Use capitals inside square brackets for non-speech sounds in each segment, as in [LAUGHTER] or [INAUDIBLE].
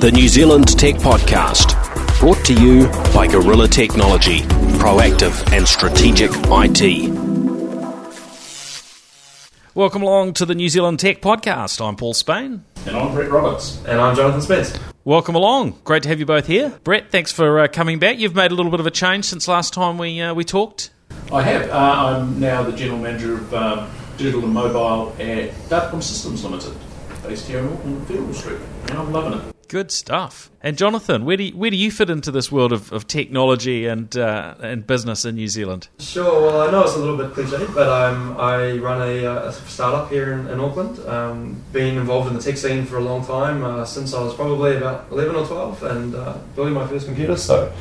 the New Zealand Tech Podcast, brought to you by Gorilla Technology, proactive and strategic IT. Welcome along to the New Zealand Tech Podcast. I'm Paul Spain. And I'm Brett Roberts. And I'm Jonathan Spence. Welcome along. Great to have you both here. Brett, thanks for uh, coming back. You've made a little bit of a change since last time we uh, we talked. I have. Uh, I'm now the general manager of um, digital and mobile at Datacom Systems Limited, based here in Auckland, Federal Street. And I'm loving it. Good stuff. And Jonathan, where do you, where do you fit into this world of, of technology and uh, and business in New Zealand? Sure. Well, I know it's a little bit cliche, but um, I run a, uh, a startup here in, in Auckland. Um, been involved in the tech scene for a long time, uh, since I was probably about 11 or 12, and uh, building my first computer. So,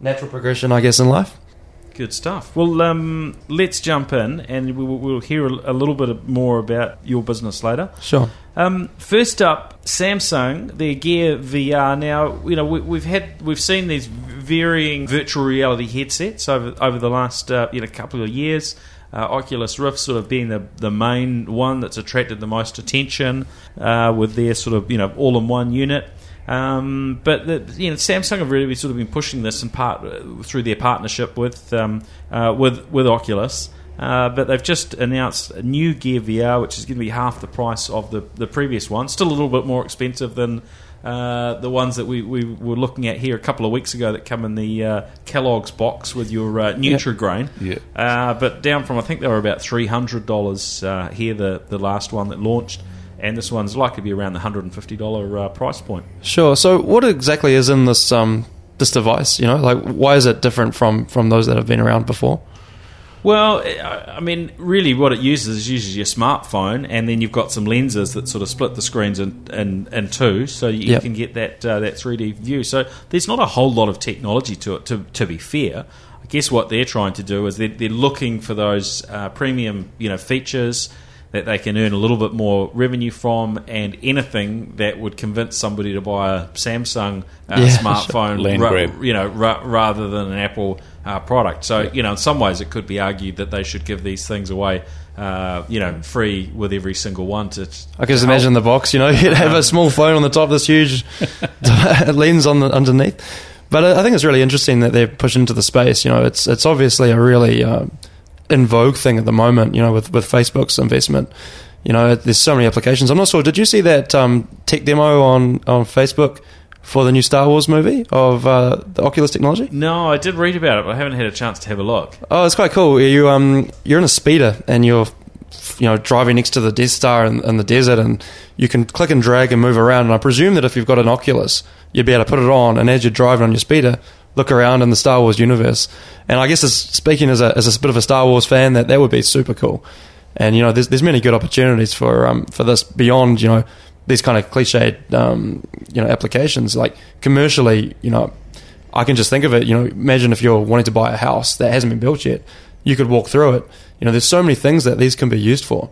natural progression, I guess, in life. Good stuff. Well, um, let's jump in, and we'll, we'll hear a, a, little bit more about your business later. Sure. Um, first up, Samsung, their Gear VR. Now, you know, we, have had we've seen these varying virtual reality headsets over over the last uh, you know couple of years. Uh, Oculus Rift sort of being the, the main one that's attracted the most attention uh, with their sort of you know all in one unit. Um, but the, you know, Samsung have really sort of been pushing this in part uh, through their partnership with um, uh, with with Oculus. Uh, but they've just announced a new Gear VR, which is going to be half the price of the, the previous one. Still a little bit more expensive than uh, the ones that we, we were looking at here a couple of weeks ago that come in the uh, Kellogg's box with your uh, Nutrigrain. Yeah. Uh, but down from, I think they were about $300 uh, here, the, the last one that launched and this one's likely to be around the hundred and fifty dollar uh, price point. Sure. So, what exactly is in this um, this device? You know, like why is it different from from those that have been around before? Well, I mean, really, what it uses is uses your smartphone, and then you've got some lenses that sort of split the screens in, in, in two, so you yep. can get that uh, that three D view. So there's not a whole lot of technology to it. To to be fair, I guess what they're trying to do is they're, they're looking for those uh, premium, you know, features that they can earn a little bit more revenue from, and anything that would convince somebody to buy a Samsung uh, yeah, [LAUGHS] smartphone, ra- you know, ra- rather than an Apple uh, product. So, yeah. you know, in some ways, it could be argued that they should give these things away. Uh, you know, free with every single one. To, I can just imagine the box. You know, [LAUGHS] you'd have a small phone on the top, this huge [LAUGHS] lens on the underneath. But I think it's really interesting that they're pushing into the space. You know, it's it's obviously a really uh, in vogue thing at the moment. You know, with with Facebook's investment. You know, there's so many applications. I'm not sure. Did you see that um, tech demo on on Facebook? for the new Star Wars movie of uh, the Oculus technology? No, I did read about it, but I haven't had a chance to have a look. Oh, it's quite cool. You um, you're in a speeder and you're you know driving next to the Death Star in, in, the desert, and you can click and drag and move around. And I presume that if you've got an Oculus, you'd be able to put it on, and as you're driving on your speeder, look around in the Star Wars universe. And I guess as, speaking as a, as a bit of a Star Wars fan, that, that would be super cool. And you know, there's there's many good opportunities for um, for this beyond you know these kind of cliched um, you know applications. Like commercially, you know, I can just think of it. You know, imagine if you're wanting to buy a house that hasn't been built yet, you could walk through it. You know, there's so many things that these can be used for.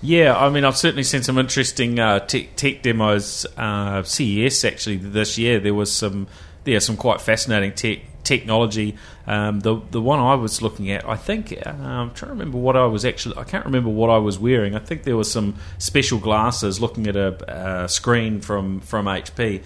Yeah, I mean, I've certainly seen some interesting uh, tech, tech, demos. Uh, CES actually this year, there was some yeah, some quite fascinating tech technology. Um, the the one I was looking at, I think uh, I'm trying to remember what I was actually. I can't remember what I was wearing. I think there was some special glasses looking at a, a screen from from HP,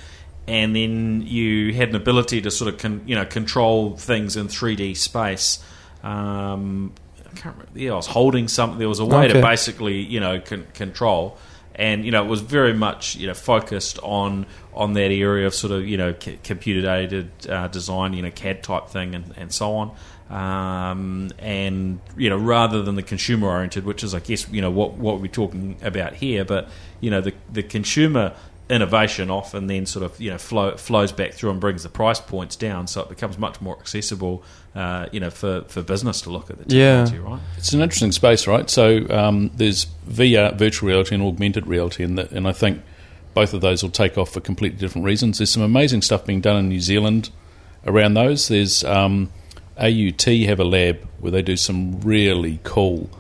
and then you had an ability to sort of con, you know control things in 3D space. Um, I can't remember. Yeah, I was holding something. There was a way okay. to basically you know con- control and you know it was very much you know focused on on that area of sort of you know c- computer aided uh, design, you know CAD type thing, and, and so on. Um, and you know rather than the consumer oriented, which is I guess you know what what we're talking about here, but you know the the consumer innovation often then sort of you know flow, flows back through and brings the price points down, so it becomes much more accessible, uh, you know, for, for business to look at the technology. Yeah. Right? It's an interesting space, right? So um, there's VR, virtual reality, and augmented reality, and and I think both of those will take off for completely different reasons. There's some amazing stuff being done in New Zealand around those. There's um, AUT have a lab where they do some really cool,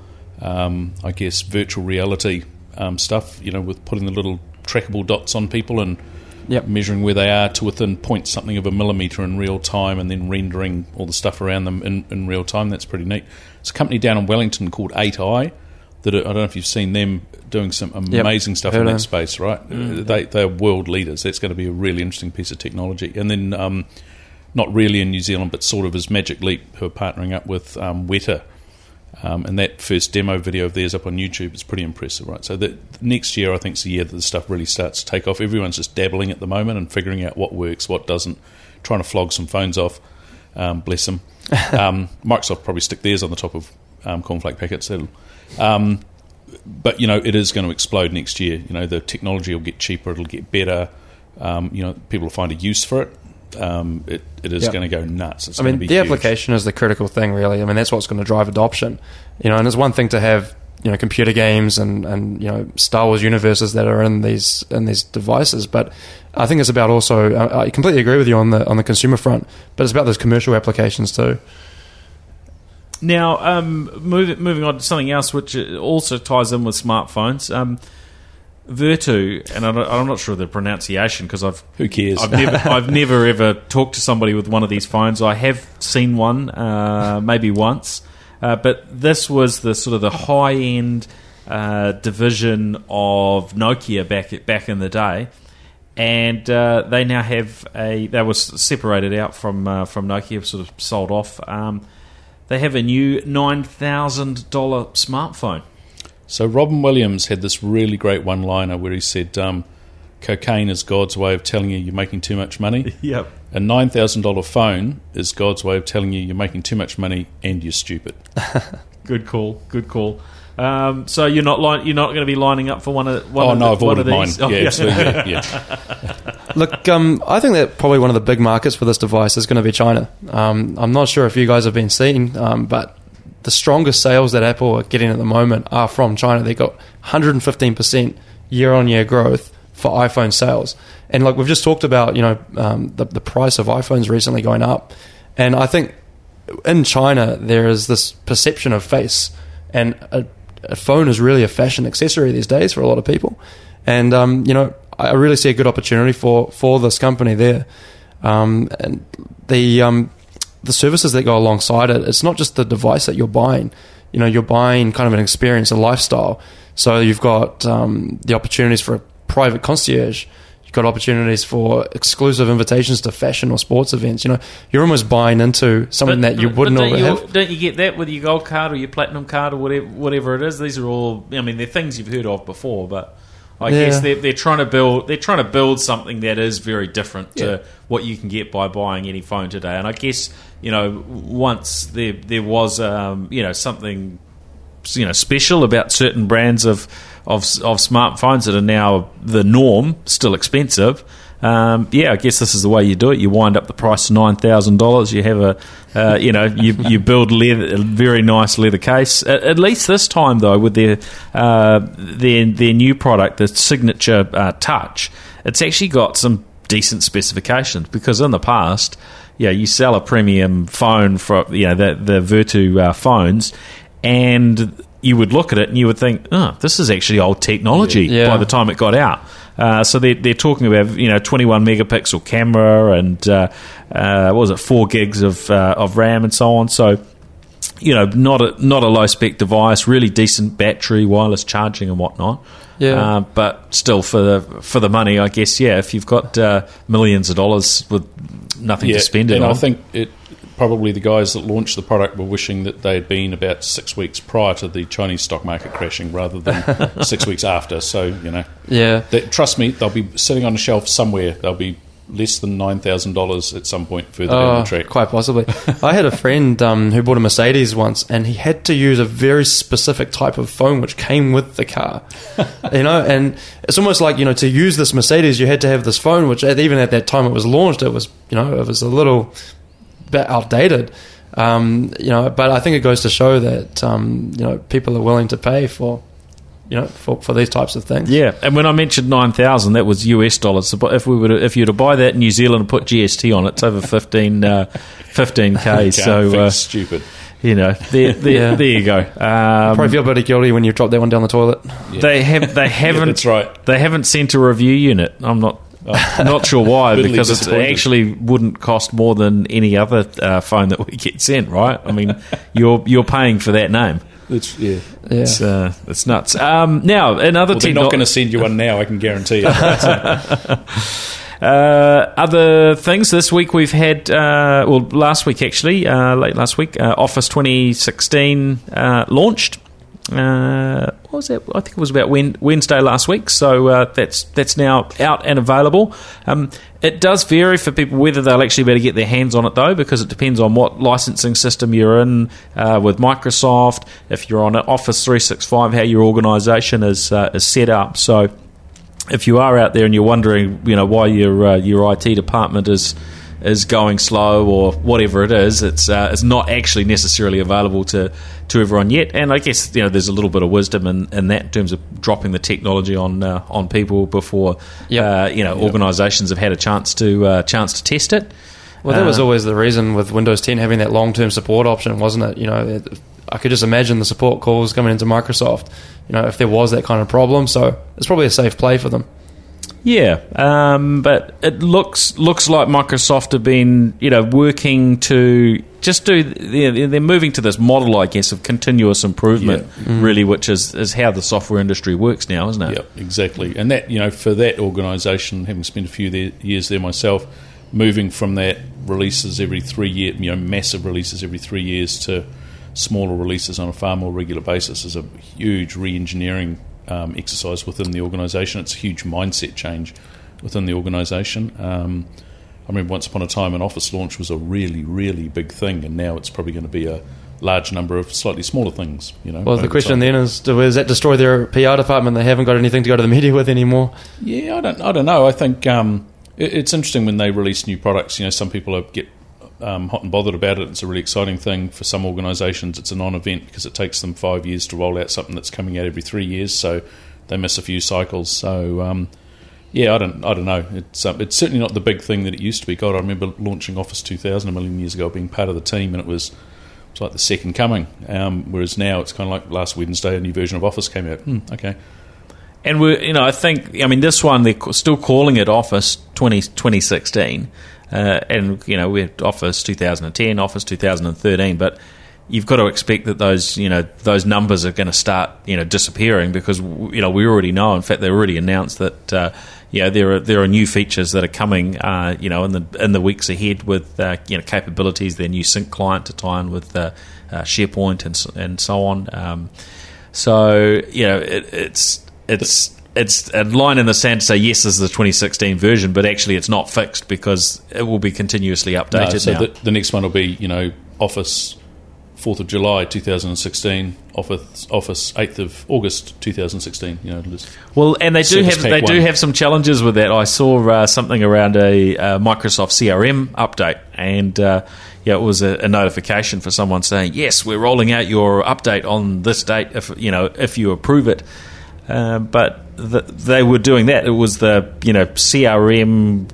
um, I guess, virtual reality um, stuff. You know, with putting the little trackable dots on people and yep. measuring where they are to within point something of a millimeter in real time, and then rendering all the stuff around them in, in real time. That's pretty neat. It's a company down in Wellington called 8i that I don't know if you've seen them doing some amazing stuff heard in that space, right? Uh, They they're world leaders. That's going to be a really interesting piece of technology. And then um, not really in New Zealand, but sort of as Magic Leap, who are partnering up with um, Weta. Um, and that first demo video of theirs up on YouTube is pretty impressive, right? So the, next year, I think, is the year that the stuff really starts to take off. Everyone's just dabbling at the moment and figuring out what works, what doesn't, trying to flog some phones off. Um, bless them. [LAUGHS] Um, Microsoft probably stick theirs on the top of um, cornflake packets. Um, but you know, it is going to explode next year. You know, the technology will get cheaper, it'll get better. Um, you know, people will find a use for it. Um, it, it is Yep. going to go nuts. It's I mean, be the huge. application is the critical thing, really. I mean, that's what's going to drive adoption. You know, and it's one thing to have you know computer games and, and you know Star Wars universes that are in these in these devices, but I think it's about also. I I completely agree with you on the on the consumer front, but it's about those commercial applications too. Now, um, move, moving on to something else, which uh, also ties in with smartphones. Um, Vertu, and I'm not sure of the pronunciation because I've Who cares? I've never [LAUGHS] I've never ever talked to somebody with one of these phones. I have seen one, uh, maybe once, uh, but this was the sort of the high end uh, division of Nokia back back in the day, and uh, they now have a. that was separated out from uh, from Nokia, sort of sold off. Um, they have a new nine thousand dollar smartphone. So Robin Williams had this really great one-liner where he said, um, "Cocaine is God's way of telling you you're making too much money. [LAUGHS] Yep. A nine thousand dollar phone is God's way of telling you you're making too much money and you're stupid." [LAUGHS] Good call. Good call. Um, so you're not line, you're not going to be lining up for one of one oh of these. Oh no, the, I've one ordered of mine. these? Oh, yeah, absolutely. Yeah, [LAUGHS] yeah. Look, um, I think that probably one of the big markets for this device is going to be China. Um, I'm not sure if you guys have been seeing, um, but the strongest sales that Apple are getting at the moment are from China. They got 115% year on year growth for iPhone sales. And like we've just talked about, you know, um, the, the price of iPhones recently going up. And I think in China, there is this perception of face, and a, a phone is really a fashion accessory these days for a lot of people. And um, you know, I really see a good opportunity for for this company there. Um, and the um, the services that go alongside it, it's not just the device that you're buying. You know, you're buying kind of an experience, a lifestyle. So you've got um, the opportunities for a private concierge. You've got opportunities for exclusive invitations to fashion or sports events. You know, you're almost buying into something that you wouldn't don't you, have. Don't you get that with your gold card or your platinum card or whatever, whatever it is? These are all. I mean, they're things you've heard of before, but I Yeah. guess they're, they're trying to build. They're trying to build something that is very different to what you can get by buying any phone today. And I guess you know once there there was um, you know something you know special about certain brands of of of smartphones that are now the norm, still expensive. Um, yeah, I guess this is the way you do it. You wind up the price to nine thousand dollars. You have a, uh, you know, you you build leather, a very nice leather case. At, at least this time, though, with their uh, their their new product, the signature uh, touch, it's actually got some decent specifications. Because in the past, yeah, you sell a premium phone for you know the the Vertu uh, phones, and you would look at it and you would think, oh, this is actually old technology Yeah. by the time it got out. Uh, so they're, they're talking about you know 21 megapixel camera and uh, uh, what was it four gigs of uh, of RAM and so on. So you know not a not a low spec device, really decent battery, wireless charging and whatnot. Yeah. Uh, but still for the for the money, I guess yeah. If you've got uh, millions of dollars with nothing yeah. to spend it and on, I think it probably the guys that launched the product were wishing that they had been about six weeks prior to the Chinese stock market crashing rather than [LAUGHS] six weeks after. So you know, Yeah. they, trust me, they'll be sitting on a shelf somewhere. They'll be less than nine thousand dollars at some point further down Oh, the track. quite possibly. [LAUGHS] I had a friend um, who bought a Mercedes once, and he had to use a very specific type of phone which came with the car. [LAUGHS] you know, and it's almost like you know to use this Mercedes, you had to have this phone, which at, even at that time it was launched, it was you know it was a little bit outdated. Um, you know, but I think it goes to show that um, you know people are willing to pay for you know for, for these types of things. Yeah, and when I mentioned nine thousand, that was US dollars. So if we were to, if you were to buy that in New Zealand and put GST on it, it's over 15 uh, 15k. Can't [LAUGHS] so uh, stupid. you know, there, there, Yeah. there you go. Um, Probably feel pretty guilty when you drop that one down the toilet. they have they [LAUGHS] haven't that's right. they haven't sent a review unit. I'm not. I'm not sure why, because it actually wouldn't cost more than any other uh, phone that we get sent, right? I mean, [LAUGHS] you're you're paying for that name. It's, yeah. Yeah. It's, uh, it's nuts. Um, now, another Well, they're techno- not going to send you one now. I can guarantee you. [LAUGHS] Uh, other things this week we've had, uh, well, last week actually, uh, late last week, uh, Office 2016 uh, launched. Uh, what was that? I think it was about Wednesday last week. So uh, that's that's now out and available. Um, it does vary for people whether they'll actually be able to get their hands on it though, because it depends on what licensing system you're in uh, with Microsoft. If you're on Office 365, how your organisation is uh, is set up. So if you are out there and you're wondering, you know, why your uh, your IT department is is going slow or whatever it is, it's uh, it's not actually necessarily available to, to everyone yet. And I guess you know there's a little bit of wisdom in, in that in terms of dropping the technology on uh, on people before Yep. uh, you know organisations have had a chance to uh, chance to test it. Well, that was Uh, always the reason with Windows 10 having that long term support option, wasn't it? You know, it, I could just imagine the support calls coming into Microsoft, you know, if there was that kind of problem. So it's probably a safe play for them. Yeah, um, but it looks looks like Microsoft have been you know working to just do they're, they're moving to this model, I guess, of continuous improvement, really, which is is how the software industry works now, isn't it? Yep, exactly. And that you know, for that organisation, having spent a few there, years there myself, moving from that releases every three year, you know, massive releases every three years to smaller releases on a far more regular basis is a huge re-engineering um, exercise within the organisation. It's a huge mindset change within the organisation. Um, I remember once upon a time an office launch was a really, really big thing, and now it's probably going to be a large number of slightly smaller things. You know. Well, the question time. then is does that destroy their PR department? They haven't got anything to go to the media with anymore. Yeah, I don't, I don't know. I think um, it, it's interesting when they release new products. You know, some people are, get um, hot and bothered about it. It's a really exciting thing. For some organisations, it's a non-event because it takes them five years to roll out something that's coming out every three years. So they miss a few cycles. So um, yeah, I don't, I don't know. It's um, it's certainly not the big thing that it used to be. God, I remember launching Office 2000 a million years ago, being part of the team, and it was. It's like the second coming, um, whereas now it's kind of like last Wednesday a new version of Office came out. Hmm, okay, And we're, you know, I think, I mean, this one they're still calling it Office 20, 2016, uh, and you know, we had Office 2010, Office 2013, but you've got to expect that those, you know, those numbers are going to start, you know, disappearing because you know we already know. In fact, they already announced that. Uh, you know, there are there are new features that are coming, uh, you know, in the in the weeks ahead with uh, you know capabilities, their new sync client to tie in with uh, uh, SharePoint and and so on. Um, so you know, it, it's it's it's a line in the sand to say yes, this is the 2016 version, but actually it's not fixed because it will be continuously updated No, so. The, the next one will be, you know, Office 4th of July 2016, Office Office 8th of August 2016. You know, Well, and they do have they do have some challenges with that. I saw uh, something around a uh, Microsoft CRM update, and uh, yeah, it was a, a notification for someone saying, "Yes, we're rolling out your update on this date if you know if you approve it." Uh, but th they were doing that. It was the you know CRM.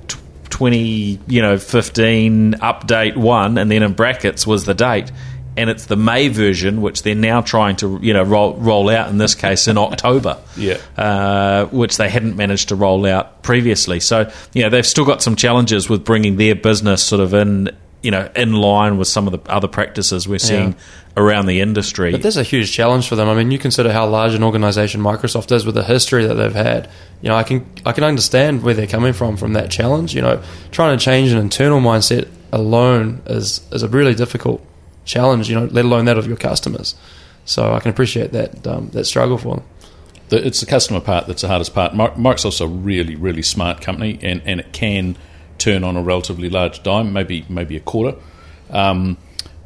20 you know 15 update 1 and then in brackets was the date and it's the May version which they're now trying to you know roll, roll out in this case in October [LAUGHS] Yeah. uh, which they hadn't managed to roll out previously. So, you know, they've still got some challenges with bringing their business sort of in, you know, in line with some of the other practices we're seeing around the industry. But that's a huge challenge for them. I mean, you consider how large an organization Microsoft is with the history that they've had. You know, I can I can understand where they're coming from from that challenge. You know, trying to change an internal mindset alone is is a really difficult challenge. You know, let alone that of your customers. So I can appreciate that um, that struggle for them. the, it's the customer part that's the hardest part. Microsoft's a really, really smart company, and, and it can turn on a relatively large dime, maybe maybe a quarter. Um,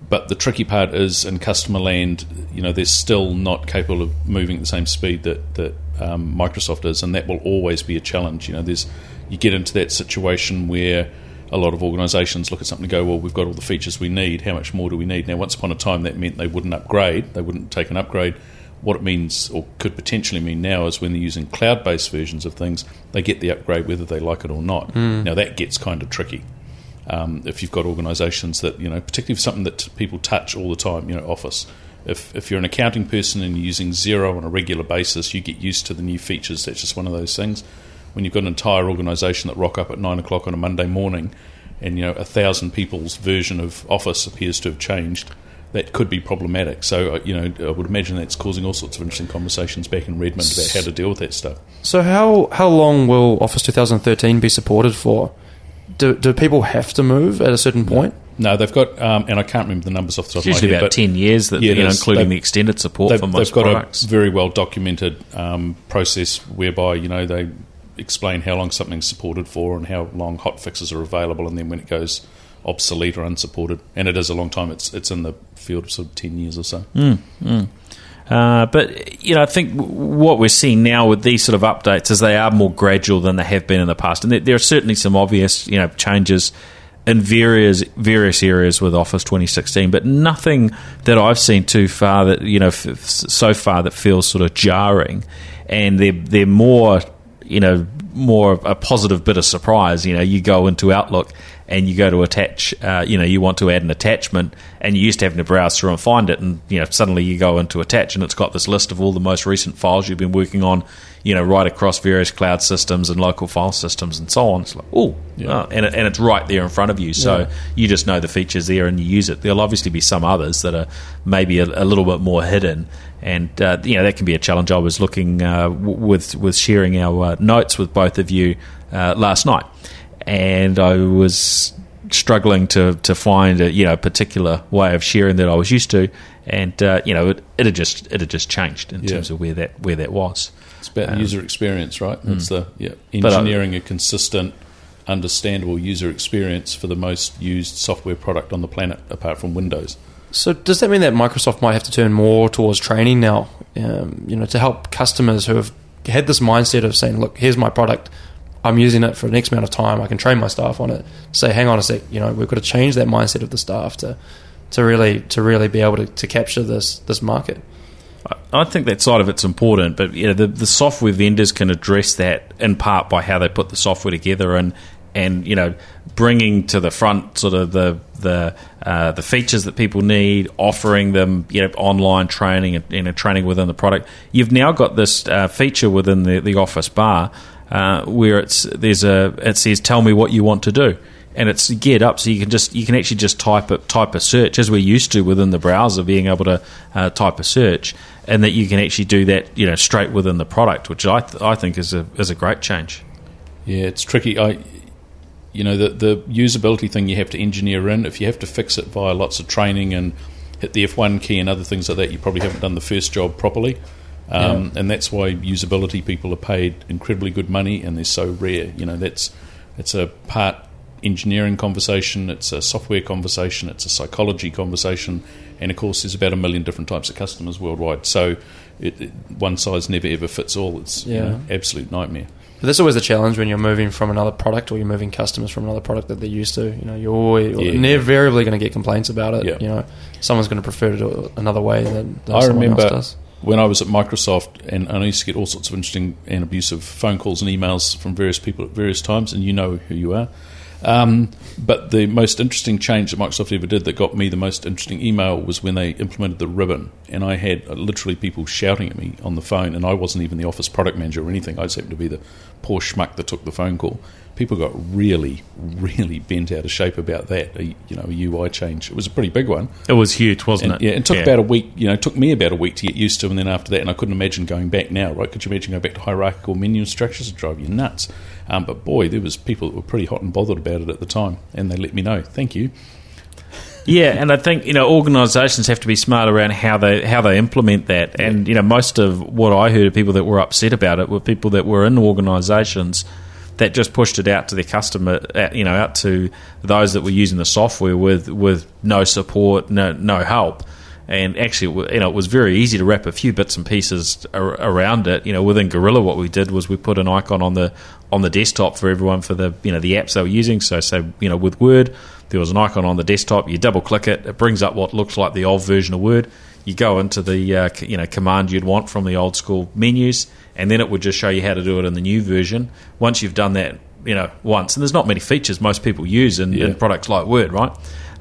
but the tricky part is in customer land, you know, they're still not capable of moving at the same speed that that um, Microsoft is, and that will always be a challenge. You know, there's you get into that situation where a lot of organisations look at something and go, well, we've got all the features we need. How much more do we need? Now, once upon a time, that meant they wouldn't upgrade. They wouldn't take an upgrade. What it means, or could potentially mean now, is when they're using cloud-based versions of things, they get the upgrade whether they like it or not. Now, that gets kind of tricky um, if you've got organisations that you know, particularly something that people touch all the time, you know, Office. If if you're an accounting person and you're using Xero on a regular basis, you get used to the new features. That's just one of those things. When you've got an entire organisation that rock up at nine o'clock on a Monday morning, and you know a thousand people's version of Office appears to have changed, that could be problematic. So, uh, you know, I would imagine that's causing all sorts of interesting conversations back in Redmond about how to deal with that stuff. So how how long will Office 2013 be supported for? Do, do people have to move at a certain point? No, they've got, um, and I can't remember the numbers off the top It's of my usually head. about but 10 years, that, Yeah, you know, including the extended support they've, for most they've got products. a very well documented um, process whereby you know they explain how long something's supported for and how long hot fixes are available, and then when it goes obsolete or unsupported, and it is a long time. It's it's in the field of sort of ten years or so. Uh, but you know, I think what we're seeing now with these sort of updates is they are more gradual than they have been in the past, and there, there are certainly some obvious you know changes in various various areas with Office 2016, but nothing that I've seen too far that you know f- so far that feels sort of jarring, and they're they're more you know more of a positive bit of surprise. You know, you go into Outlook and you go to attach, uh, you know, you want to add an attachment, and you used to having to browse through and find it, and you know, suddenly you go into attach, and it's got this list of all the most recent files you've been working on, you know, right across various cloud systems and local file systems and so on. It's like, oh, oh, and it, and it's right there in front of you, so you just know the features there and you use it. There'll obviously be some others that are maybe a, a little bit more hidden, and uh, you know that can be a challenge. I was looking uh, w- with with sharing our uh, notes with both of you uh, last night, and I was struggling to to find a you know particular way of sharing that I was used to, and uh, you know it, it had just it had just changed in Yeah. terms of where that where that was. It's about the user experience, right? It's the yeah, Um, But I- engineering a consistent, understandable user experience for the most used software product on the planet, apart from Windows. So does that mean that Microsoft might have to turn more towards training now? Um, you know, to help customers who have had this mindset of saying, "Look, here's my product. I'm using it for an X amount of time. I can train my staff on it." Say, "Hang on a sec. You know, we've got to change that mindset of the staff to to really to really be able to, to capture this this market." I- think that side of it's important, but you know the, the software vendors can address that in part by how they put the software together and and you know bringing to the front sort of the the uh, the features that people need, offering them you know online training and training within the product. You've now got this uh, feature within the, the Office bar uh, where it's there's a it says tell me what you want to do and it's geared up so you can just you can actually just type a type a search as we're used to within the browser being able to uh, type a search and that you can actually do that you know straight within the product which I, th- I think is a is a great change Yeah, it's tricky. I, you know, the the usability thing you have to engineer in. If you have to fix it via lots of training and hit the F1 key and other things like that, you probably haven't done the first job properly. Um, And that's why usability people are paid incredibly good money, and they're so rare. You know, that's it's a part engineering conversation, it's a software conversation, it's a psychology conversation, and of course, there's about a million different types of customers worldwide. So, it, it, one size never ever fits all. It's you know, absolute nightmare. But that's always the challenge when you're moving from another product or you're moving customers from another product that they're used to. You know, you're always Yeah. invariably going to get complaints about it. Yeah. You know, someone's going to prefer to do it another way than, than I someone remember else does. when I was at Microsoft, and I used to get all sorts of interesting and abusive phone calls and emails from various people at various times, and you know who you are. Um, but the most interesting change that Microsoft ever did that got me the most interesting email was when they implemented the ribbon, and I had uh, literally people shouting at me on the phone, and I wasn't even the office product manager or anything. I just happened to be the poor schmuck that took the phone call. People got really, really bent out of shape about that. A, you know, a UI change. It was a pretty big one. it was huge wasn't And, yeah, it took about a week. You know, it took me about a week to get used to, and then after that, and I couldn't imagine going back now. Right? Could you imagine going back to hierarchical menu structures? It'd drive you nuts. Um, but boy, there was people that were pretty hot and bothered about it at the time, and they let me know. Thank you. Yeah, and I think you know organisations have to be smart around how they how they implement that. And you know, most of what I heard of people that were upset about it were people that were in organisations that just pushed it out to their customer, uh, you know, out to those that were using the software with with no support, no no help. And actually, you know, it was very easy to wrap a few bits and pieces around it. You know, within Gorilla, what we did was we put an icon on the on the desktop for everyone for the you know the apps they were using. So, say you know, with Word, there was an icon on the desktop. You double click it, it brings up what looks like the old version of Word. You go into the uh, you know command you'd want from the old school menus, and then it would just show you how to do it in the new version. Once you've done that, you know, once, and there's not many features most people use in, in products like Word, right?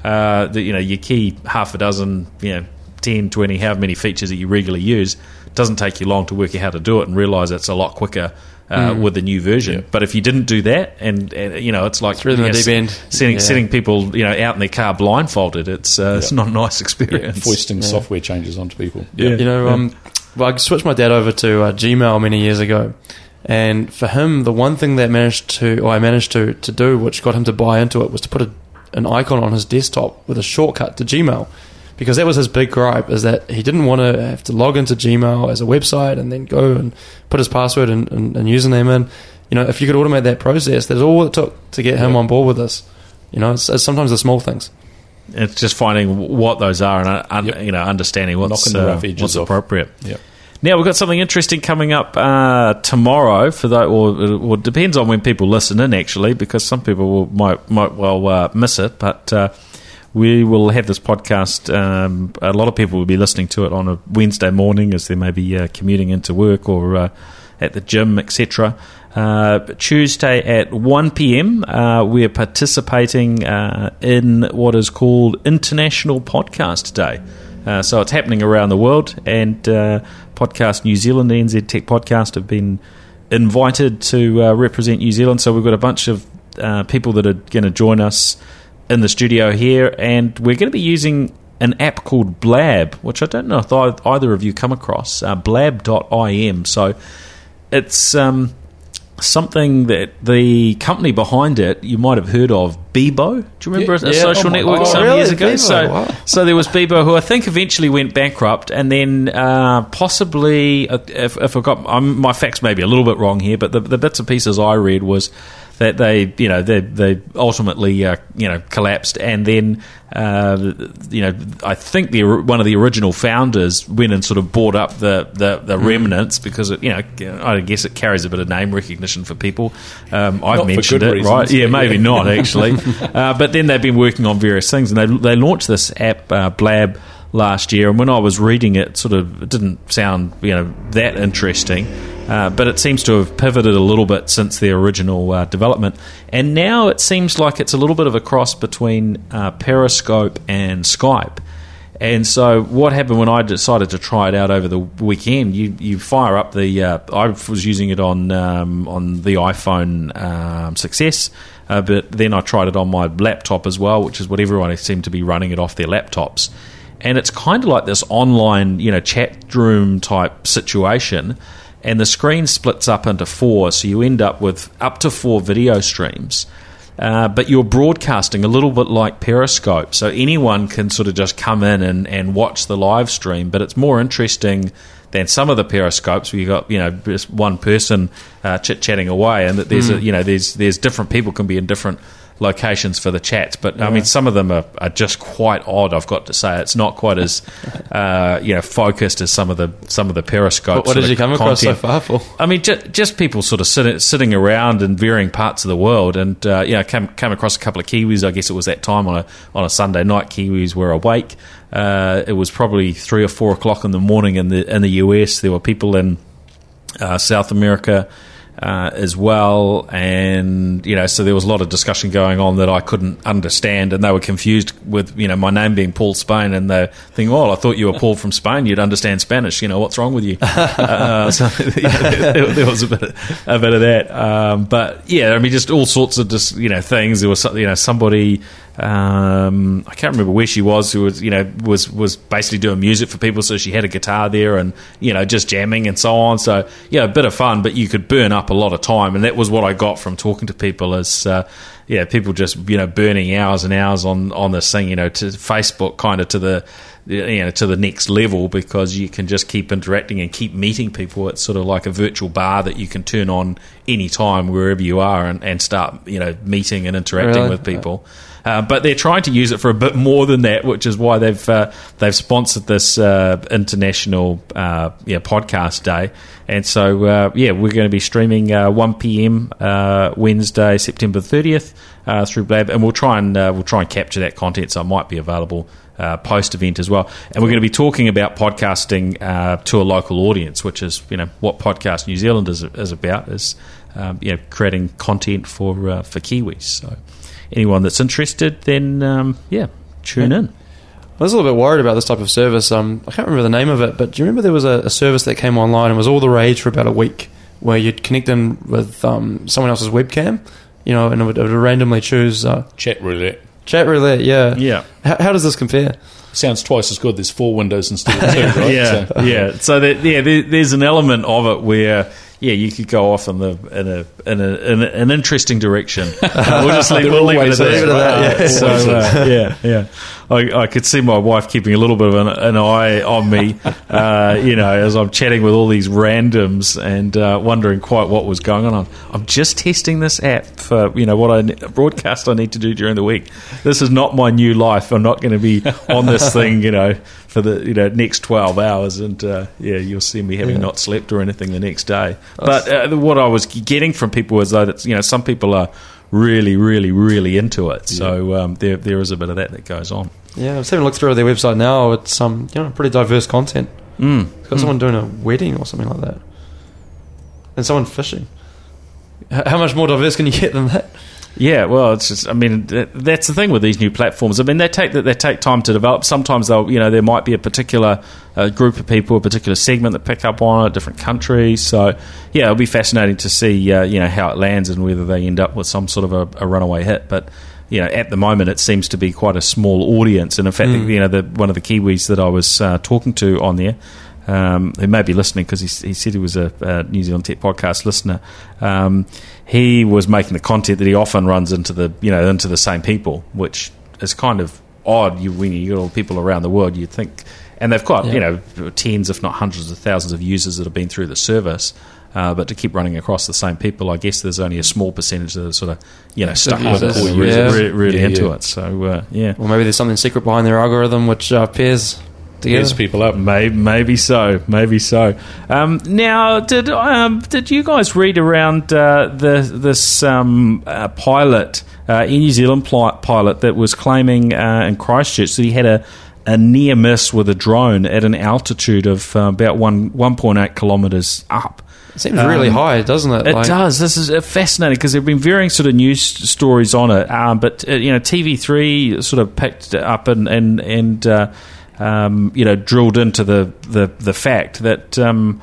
Uh, the, you know, your key half a dozen, you know, 10, 20, however many features that you regularly use it doesn't take you long to work out how to do it and realize it's a lot quicker. Uh, With the new version, but if you didn't do that, and, and you know, it's like really in you the know, deep end. setting Yeah. setting people, you know, out in their car blindfolded. It's uh, it's not a nice [LAUGHS] experience. foisting software changes onto people. Yeah. You know, um, well, I switched my dad over to uh, Gmail many years ago, and for him, the one thing that managed to, or I managed to, to do, which got him to buy into it, was to put a, an icon on his desktop with a shortcut to Gmail, because that was his big gripe, is that he didn't want to have to log into Gmail as a website and then go and put his password and, and, and username in. You know, if you could automate that process, that's all it took to get him Yeah. on board with this. You know, it's, it's sometimes the small things. It's just finding what those are and uh, un, Yep. you know understanding what's uh, what's off. appropriate. Yep. Now we've got something interesting coming up uh, tomorrow for that, or, or it depends on when people listen in actually, because some people will, might might well uh, miss it, but. Uh, we will have this podcast. Um, a lot of people will be listening to it on a Wednesday morning as they may be uh, commuting into work or uh, at the gym, etc. Uh, Tuesday at 1 p.m., uh, we are participating uh, in what is called International Podcast Day. Uh, so it's happening around the world, and uh, Podcast New Zealand, NZ Tech Podcast, have been invited to uh, represent New Zealand. So we've got a bunch of people that are going to join us in the studio here, and we're going to be using an app called Blab, which I don't know if either of you come across. Blab.im. So it's um, something that the company behind it you might have heard of, Bebo. Do you remember Yeah, a yeah. social Oh network God. some Really? years ago? Bebo, So, wow. so there was Bebo, who I think eventually went bankrupt, and then uh, possibly, uh, if, if I got um, my facts may be a little bit wrong here, but the, the bits and pieces I read was that they, you know, they they ultimately, uh, you know, collapsed, and then, uh, you know, I think the one of the original founders went and sort of bought up the the, the Mm. remnants because it, you know, I guess it carries a bit of name recognition for people. Um, I've Not mentioned it, reasons, right? Yeah, maybe yeah. not actually. [LAUGHS] [LAUGHS] uh, but then they've been working on various things, and they they launched this app, uh, Blab, last year. And when I was reading it, sort of it didn't sound you know that interesting. Uh, but it seems to have pivoted a little bit since the original uh, development, and now it seems like it's a little bit of a cross between uh, Periscope and Skype. And so, what happened when I decided to try it out over the weekend? You you fire up the. Uh, I was using it on um, on the iPhone um, Success, uh, but then I tried it on my laptop as well, which is what everyone seemed to be running it off their laptops. And it's kind of like this online, you know, chat room type situation. And the screen splits up into four, so you end up with up to four video streams. Uh, but you're broadcasting a little bit like Periscope, so anyone can sort of just come in and, and watch the live stream. But it's more interesting than some of the Periscopes where you got you know just one person uh, chit chatting away, and that there's a, you know there's there's different people can be in different locations for the chats. But I mean, some of them are, are just quite odd. I've got to say, it's not quite as [LAUGHS] uh, you know focused as some of the some of the periscopes. What, what did you come across so far for? I mean, just, just people sort of sitting, sitting around in varying parts of the world, and uh, you know, came came across a couple of Kiwis. I guess it was that time on a on a Sunday night. Kiwis were awake. Uh, it was probably three or four o'clock in the morning in the in the US. There were people in uh, South America uh, as well, and you know, so there was a lot of discussion going on that I couldn't understand, and they were confused with you know my name being Paul Spain, and they think, "Oh, I thought you were Paul from Spain. You'd understand Spanish. You know, what's wrong with you?" [LAUGHS] uh, so [LAUGHS] yeah, there, there was a bit, of, a bit of that, um, but yeah, I mean, just all sorts of just you know things. There was you know somebody. Um, I can't remember where she was. Who was, you know, was was basically doing music for people. So she had a guitar there, and you know, just jamming and so on. So yeah, a bit of fun, but you could burn up a lot of time, and that was what I got from talking to people. Is uh, yeah, people just you know burning hours and hours on on this thing. You know, to Facebook kind of to the you know to the next level because you can just keep interacting and keep meeting people. It's sort of like a virtual bar that you can turn on anytime wherever you are and, and start you know meeting and interacting Really? with people. Uh, but they're trying to use it for a bit more than that, which is why they've uh, they've sponsored this uh, international uh, yeah, podcast day. And so uh, yeah, we're going to be streaming uh, 1 p.m. Uh, Wednesday, September 30th uh, through Blab, and we'll try and uh, we'll try and capture that content, so it might be available. Uh, post event as well, and we're going to be talking about podcasting uh, to a local audience, which is you know what Podcast New Zealand is, is about is um, you know creating content for uh, for Kiwis. So anyone that's interested, then um, yeah, tune in. I was a little bit worried about this type of service. Um, I can't remember the name of it, but do you remember there was a, a service that came online and was all the rage for about a week, where you'd connect in with um, someone else's webcam, you know, and it would, it would randomly choose uh, Chat roulette. chat roulette. Yeah, Yeah. How, how does this compare? Sounds twice as good. There's four windows instead of two, [LAUGHS] right? yeah, So- yeah. So that, yeah, there, there's an element of it where yeah, you could go off in the in a in, a, in a, an interesting direction. Uh, [LAUGHS] we'll just leave, we'll leave it at that. Yeah. So uh, yeah, yeah. I, I could see my wife keeping a little bit of an, an eye on me, uh, you know, as I'm chatting with all these randoms and uh, wondering quite what was going on. I'm just testing this app for you know what I broadcast I need to do during the week. This is not my new life. I'm not going to be on this [LAUGHS] thing, you know, for the you know next 12 hours. And uh, yeah, you'll see me having Yeah. not slept or anything the next day. But uh, what I was getting from people was though that you know some people are really, really, really into it. So um, there there is a bit of that that goes on. Yeah, I was having a look through their website now. It's um, you know, pretty diverse content. Mm. It's got someone doing a wedding or something like that, and someone fishing. How much more diverse can you get than that? Yeah, well, it's just. I mean, that's the thing with these new platforms. I mean, they take they take time to develop. Sometimes they'll, you know, there might be a particular uh, group of people, a particular segment that pick up on it, different countries. So, yeah, it'll be fascinating to see, uh, you know, how it lands and whether they end up with some sort of a, a runaway hit. But you know, at the moment, it seems to be quite a small audience. And in fact, Mm. you know, the, one of the Kiwis that I was uh, talking to on there. Um, who may be listening because he, he said he was a, a New Zealand Tech podcast listener. Um, he was making the content that he often runs into the you know into the same people, which is kind of odd. You when you get all people around the world, you'd think, and they've got Yeah. you know tens, if not hundreds of thousands of users that have been through the service. Uh, but to keep running across the same people, I guess there's only a small percentage that are sort of you know stuck with it, or yeah. really, really Yeah, into it. So uh, yeah, Or maybe there's something secret behind their algorithm which uh, pairs together. Pairs people up. Maybe, maybe so. Maybe so. Um, now, did um, did you guys read around uh, the this um, uh, pilot, uh, in New Zealand pli- pilot that was claiming uh, in Christchurch that he had a a near miss with a drone at an altitude of uh, about one one point eight kilometres up. It seems really Um, high, doesn't it? It Like- does. This is uh, fascinating because there have been varying sort of news stories on it. Um, but uh, you know, TV three sort of picked it up and and and uh, um, you know drilled into the the, the fact that. Um,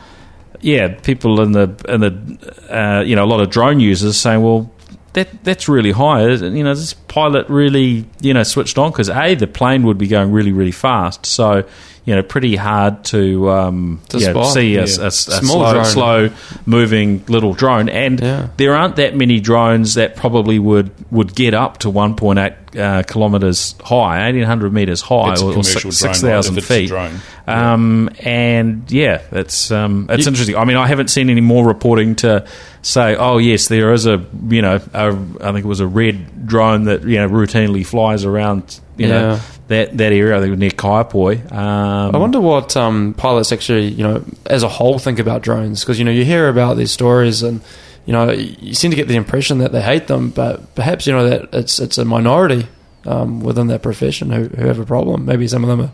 yeah, people in the in the uh, you know a lot of drone users saying, well, that that's really high. You know, this pilot really you know switched on because a the plane would be going really really fast, so you know pretty hard to um, To you know, spot, see a, yeah. a- a Small slow, slow moving little drone, and Yeah. there aren't that many drones that probably would would get up to 1.8 uh, kilometers high, 1800 meters high, or, or commercial six 6,000 if it's a feet. Um, and yeah, it's um, it's You- interesting. I mean, I haven't seen any more reporting to say, oh yes, there is a you know, a, I think it was a red drone that you know routinely flies around you Yeah. know that that area. I think near Kaiapoi. Um, I wonder what um, pilots actually, you know, as a whole think about drones because you know you hear about these stories and you know you seem to get the impression that they hate them, but perhaps you know that it's it's a minority um, within that profession who, who have a problem. Maybe some of them are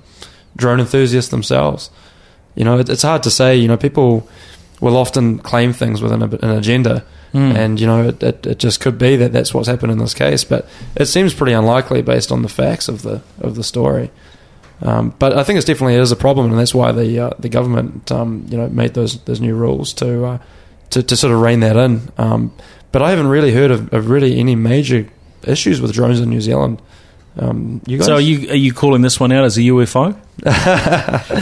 drone enthusiasts themselves. You know, it, it's hard to say. You know, people will often claim things within a, an agenda. Hmm. And you know, it, it, it just could be that that's what's happened in this case, but it seems pretty unlikely based on the facts of the of the story. Um, but I think it's definitely is a problem, and that's why the uh, the government um, you know made those those new rules to uh, to, to sort of rein that in. Um, but I haven't really heard of, of really any major issues with drones in New Zealand. Um, you guys? so are you are you calling this one out as a UFO? [LAUGHS]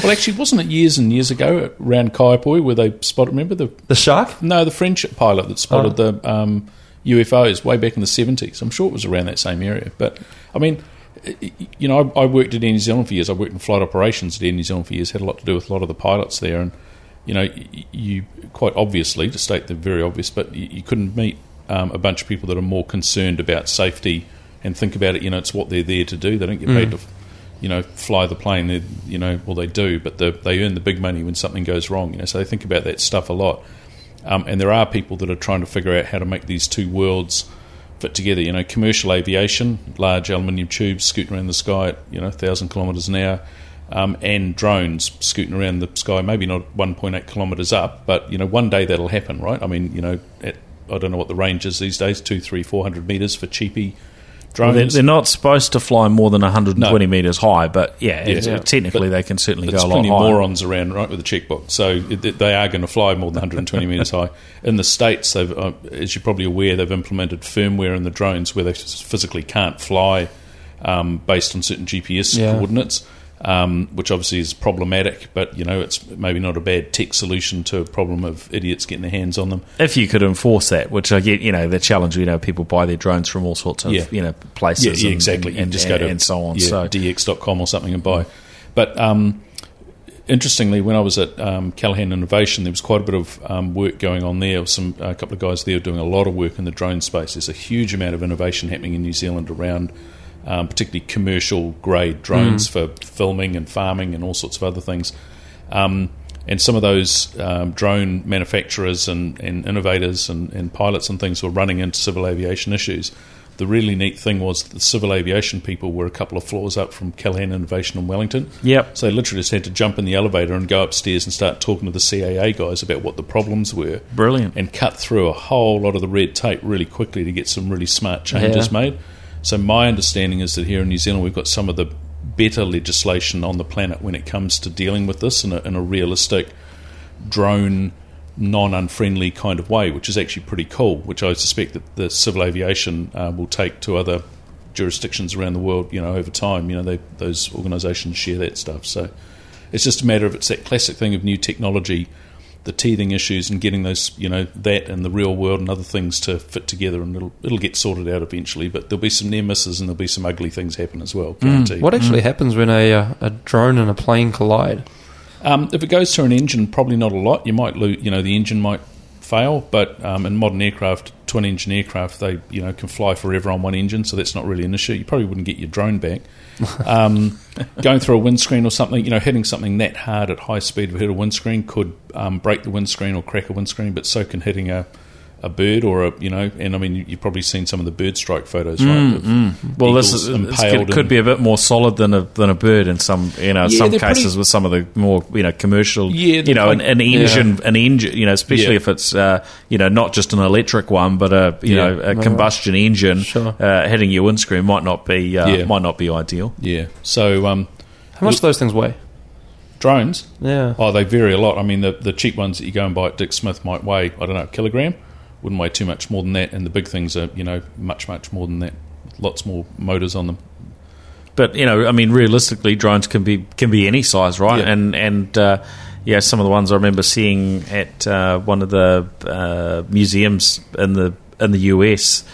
Well, actually, wasn't it years and years ago around Kaiapoi where they spotted? Remember the the shark? no the French pilot that spotted Oh. the um, UFOs way back in the seventies. I'm sure it was around that same area. But I mean, you know, I, I worked at Air New Zealand for years. I worked in flight operations at Air New Zealand for years. Had a lot to do with a lot of the pilots there, and you know, you quite obviously to state the very obvious, but you, you couldn't meet um, a bunch of people that are more concerned about safety and think about it. You know, it's what they're there to do. They don't get paid to you know, fly the plane. They, you know, well, they do, but the, they earn the big money when something goes wrong. You know, so they think about that stuff a lot. Um, and there are people that are trying to figure out how to make these two worlds fit together. You know, commercial aviation, large aluminium tubes scooting around the sky at you know, thousand kilometres an hour, um, and drones scooting around the sky, maybe not 1.8 kilometres up, but you know, one day that'll happen, right? I mean, you know, at I don't know what the range is these days, two, three, four hundred metres for cheapy Well, they're, drones. they're not supposed to fly more than 120 No. metres high, but yeah, it's- Yeah. technically But they can certainly go a lot plenty higher. of morons around, right, with a checkbook. So it, they are going to fly more than 120 metres high. [LAUGHS] In the States, they've, uh, as you're probably aware, they've implemented firmware in the drones where they physically can't fly um, based on certain GPS Yeah. coordinates, um, which obviously is problematic. But you know, it's maybe not a bad tech solution to a problem of idiots getting their hands on them. If you could enforce that, which I get, you know, the challenge, you know, people buy their drones from all sorts of, Yeah. you know, places. Yeah, yeah, and- exactly. And, and, just go to and so on. yeah, so dx.com or something and buy. But um, interestingly, when I was at um, Callaghan Innovation, there was quite a bit of um, work going on there. Some a couple of guys there doing a lot of work in the drone space. There's a huge amount of innovation happening in New Zealand around. Um, particularly commercial grade drones for filming and farming and all sorts of other things. Um, and some of those um, drone manufacturers and, and innovators and, and pilots and things were running into civil aviation issues. The really neat thing was that the civil aviation people were a couple of floors up from Callaghan Innovation in Wellington. Yep. So they literally just had to jump in the elevator and go upstairs and start talking to the CAA guys about what the problems were. Brilliant. And cut through a whole lot of the red tape really quickly to get some really smart changes Yeah. made. So my understanding is that here in New Zealand we've got some of the better legislation on the planet when it comes to dealing with this in a, in a realistic drone non-unfriendly kind of way, which is actually pretty cool. Which I suspect that the civil aviation uh, will take to other jurisdictions around the world. You know, over time, you know, they, those organisations share that stuff. So it's just a matter of it's that classic thing of new technology, the teething issues, and getting those, you know, that and the real world and other things to fit together, and it'll it'll get sorted out eventually. But there'll be some near misses and there'll be some ugly things happen as well. Guaranteed. What actually happens when a, uh, a drone and a plane collide? Um, if it goes to an engine, probably not a lot. You might lose, you know, the engine might fail, but um, in modern aircraft, twin engine aircraft, they you know can fly forever on one engine, so that's not really an issue. You probably wouldn't get your drone back. [LAUGHS] Um, going through a windscreen or something, you know, hitting something that hard at high speed to hit a windscreen could um, break the windscreen or crack a windscreen, but so can hitting a a bird or a you know, and I mean you- you've probably seen some of the bird strike photos, right? of Well, this is impaled could, could in- be a bit more solid than a than a bird in some you know Yeah, some cases pretty- with some of the more you know commercial Yeah, you know an, an engine an engine you know especially Yeah. if it's uh, you know not just an electric one but a you Yeah. know a combustion engine Sure. uh, hitting your windscreen might not be uh, Yeah. might not be ideal. yeah. So um, How much do those things weigh? drones. Yeah. Oh, they vary a lot. I mean, the, the cheap ones that you go and buy at Dick Smith might weigh, I don't know, a kilogram. Wouldn't weigh too much more than that. And the big things are, you know, much, much more than that. Lots more motors on them. But you know, I mean, realistically, drones can be can be any size, right? Yeah. And and uh, yeah, some of the ones I remember seeing at uh, one of the uh, museums in the in the US,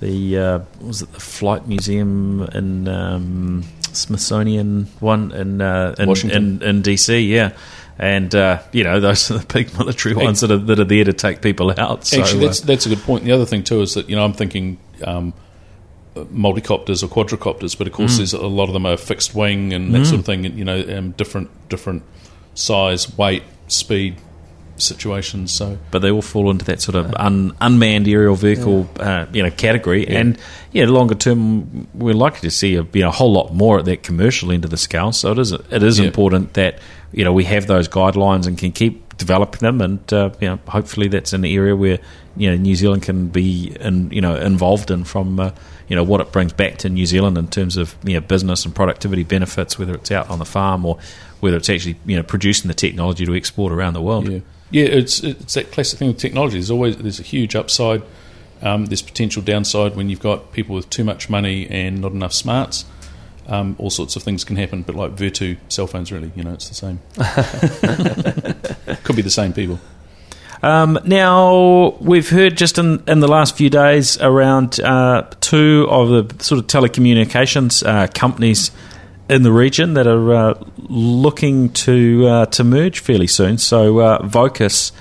the uh, was it the Flight Museum in um, Smithsonian one in uh, in, in, in DC, yeah. And uh, you know those are the big military ones that are that are there to take people out. So, Actually, that's uh, that's a good point. The other thing too is that you know I'm thinking um, multicopters or quadricopters, but of Mm. course there's a lot of them are fixed wing and that sort of thing. You know, um, different different size, weight, speed situations. So but they all fall into that sort of un, unmanned aerial vehicle, uh, you know, category. Yeah. And yeah, longer term, we're likely to see a, you know, a whole lot more at that commercial end of the scale. So it is it is Yeah. important that you know we have those guidelines and can keep developing them. And uh, you know, hopefully that's an area where you know New Zealand can be in, you know involved in from. Uh, you know what it brings back to New Zealand in terms of you know business and productivity benefits, whether it's out on the farm or whether it's actually you know producing the technology to export around the world. Yeah, yeah. It's it's that classic thing with technology. There's always there's a huge upside. Um, there's potential downside when you've got people with too much money and not enough smarts. Um, all sorts of things can happen, but like Vertu cell phones, really, you know, it's the same. [LAUGHS] Could be the same people. Um, now we've heard just in, in the last few days around uh, two of the sort of telecommunications uh, companies in the region that are uh, looking to uh, to merge fairly soon. So uh, Vocus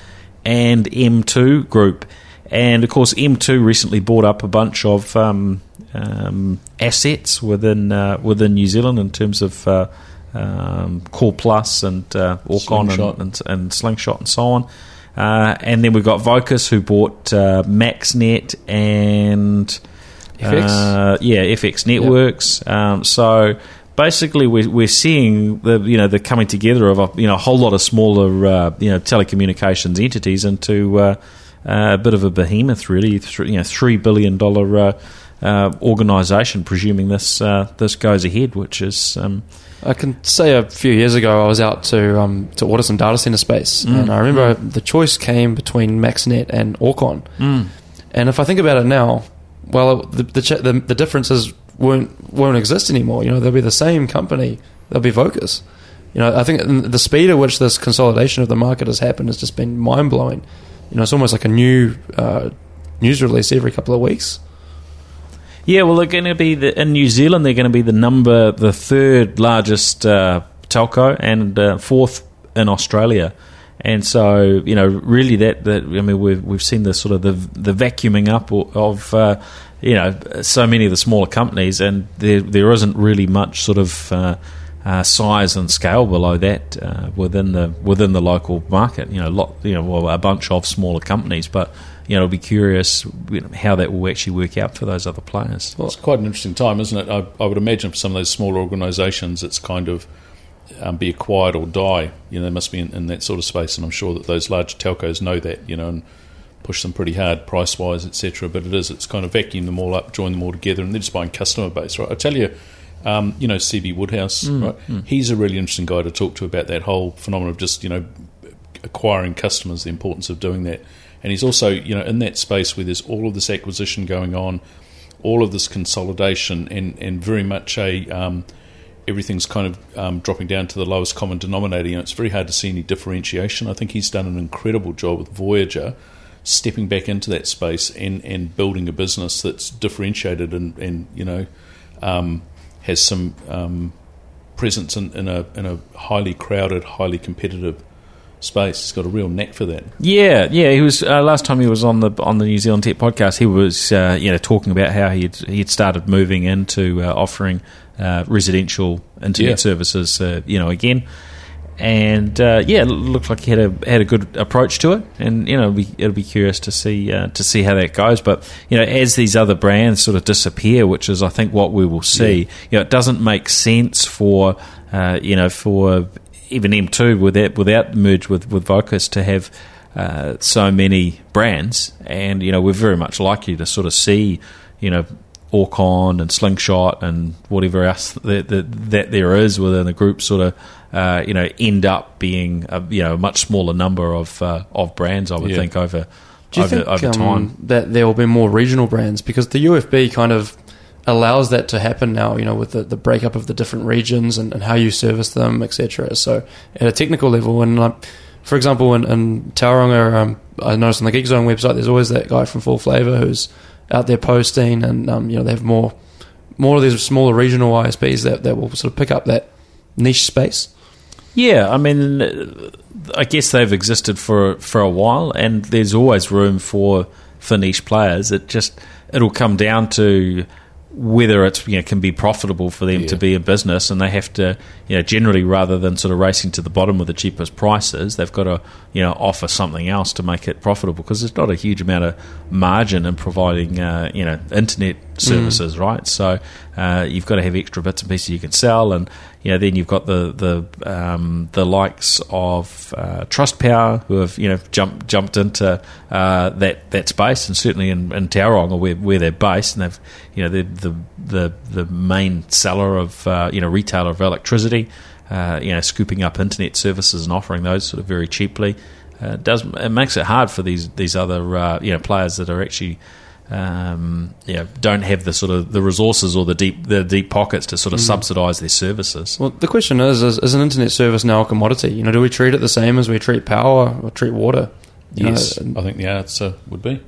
and M2 Group, and of course M2 recently bought up a bunch of um, um, assets within uh, within New Zealand in terms of. Uh, um, CallPlus and uh, Orcon and, and, and Slingshot and so on. Uh, and then we've got Vocus who bought uh, MaxNet and FX? Uh, yeah, FX Networks. Um, so basically, we're, we're seeing the you know the coming together of a you know a whole lot of smaller uh, you know telecommunications entities into uh, uh, a bit of a behemoth, really. Th- you know, three billion dollar. Uh, organisation, presuming this uh, this goes ahead, which is. Um, I can say a few years ago I was out to um, to order some data center space, Mm. and I remember the choice came between MaxNet and Orcon. mm, And if I think about it now, well, the the, ch- the, the differences won't won't exist anymore. You know, they'll be the same company. They'll be Vocus. You know, I think the speed at which this consolidation of the market has happened has just been mind blowing. You know, it's almost like a new uh, news release every couple of weeks. Yeah, well, they're going to be the, in New Zealand. They're going to be the number, the third largest uh, telco, and uh, fourth in Australia. And so, you know, really, that, that I mean, we've we've seen the sort of the the vacuuming up of, uh, you know, so many of the smaller companies, and there there isn't really much sort of. Uh, uh, size and scale below that uh, within the within the local market, you know, lot, you know, well, a bunch of smaller companies, but you know, I'll be curious how that will actually work out for those other players. Well, it's quite an interesting time, isn't it? I, I would imagine for some of those smaller organisations, it's kind of um, be acquired or die. You know, they must be in, in that sort of space, and I'm sure that those large telcos know that. You know, and push them pretty hard price wise, etc. But it is, it's kind of vacuum them all up, join them all together, and they're just buying customer base, right? I tell you. Um, you know, Seeby Woodhouse, right? He's a really interesting guy to talk to about that whole phenomenon of just, you know, acquiring customers, the importance of doing that. And he's also, you know, in that space where there's all of this acquisition going on, all of this consolidation, and, and very much a um, everything's kind of um, dropping down to the lowest common denominator. You know, it's very hard to see any differentiation. I think he's done an incredible job with Voyager, stepping back into that space and, and building a business that's differentiated and, and you know um, has some um, presence in, in a in a highly crowded, highly competitive space. He's got a real knack for that. Yeah, yeah. He was uh, last time he was on the on the New Zealand Tech podcast. He was uh, you know talking about how he he had started moving into uh, offering uh, residential internet Yeah. services. Uh, you know again. And uh, yeah, it looked like he had a had a good approach to it, and you know it'll be, it'll be curious to see uh, to see how that goes. But you know, as these other brands sort of disappear, which is I think what we will see, you know, it doesn't make sense for uh, you know for even M2 without without the merge with with Vocus to have uh, so many brands, and you know we're very much likely to sort of see you know Orcon and Slingshot and whatever else that, that, that there is within the group sort of uh, you know end up being a, you know a much smaller number of uh, of brands. I would Yeah. think over Do you over, think over um, time. that there will be more regional brands because the UFB kind of allows that to happen now? You know, with the, the breakup of the different regions and, and how you service them, etc. So at a technical level, and like for example, in, in Tauranga, um, I noticed on the Geek Zone website, there's always that guy from Full Flavor who's out there posting, and um, you know they have more more of these smaller regional ISPs that, that will sort of pick up that niche space. Yeah, I mean, I guess they've existed for for a while, and there's always room for for niche players. It just it'll come down to whether it's you know can be profitable for them to be a business, and they have to you know generally rather than sort of racing to the bottom with the cheapest prices, they've got to you know offer something else to make it profitable because there's not a huge amount of margin in providing uh, you know internet services, right? So uh, you've got to have extra bits and pieces you can sell, and you know then you've got the the um, the likes of uh, Trustpower who have you know jumped jumped into uh, that that space, and certainly in, in Tauranga where, where they're based, and they've you know they're the the the main seller of uh, you know retailer of electricity, uh, you know scooping up internet services and offering those sort of very cheaply. Uh, it does it makes it hard for these these other uh, you know players that are actually um, you know, don't have the sort of the resources or the deep the deep pockets to sort of subsidise their services. Well, the question is, is: Is an internet service now a commodity? You know, do we treat it the same as we treat power or treat water? You Yes, know, I think the answer would be.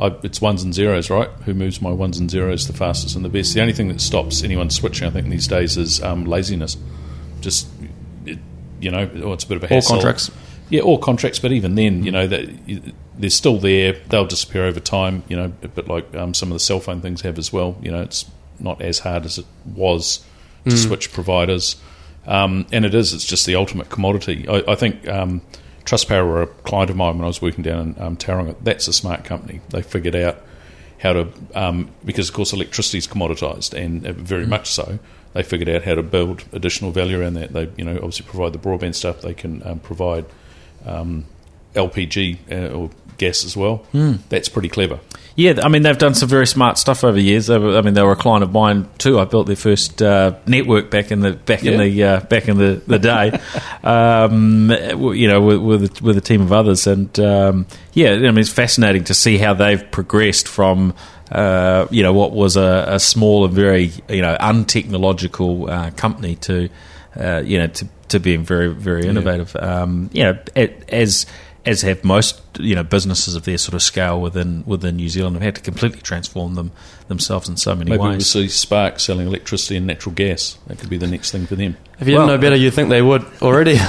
I, it's ones and zeros, right? Who moves my ones and zeros the fastest and the best? The only thing that stops anyone switching, I think, these days is um, laziness. Just, it, you know, oh, it's a bit of a Or hassle. contracts. Yeah, or contracts, but even then, you know, that they're still there. They'll disappear over time, you know, a bit like um, some of the cell phone things have as well. You know, it's not as hard as it was to switch providers. Um, and it is, it's just the ultimate commodity. I, I think um, Trustpower were a client of mine when I was working down in um, Tauranga. That's a smart company. They figured out how to, um, because of course electricity is commoditized and uh, very much so. They figured out how to build additional value around that. They, you know, obviously provide the broadband stuff. They can um, provide um, LPG uh, or gas as well. Hmm. That's pretty clever. Yeah, I mean they've done some very smart stuff over the years. They were, I mean they were a client of mine too. I built their first uh, network back in the back in the uh, back in the the day. [LAUGHS] um, you know, with with, with a team of others, and um, yeah, I mean it's fascinating to see how they've progressed from. Uh, you know what was a, a small and very you know untechnological uh, company to uh, you know to, to being very very innovative. Um, you know as as have most you know businesses of their sort of scale within within New Zealand have had to completely transform them themselves in so many ways. Maybe we'll ways. see Spark selling electricity and natural gas. That could be the next thing for them. If you Well- didn't know better, you'd think they would already. [LAUGHS]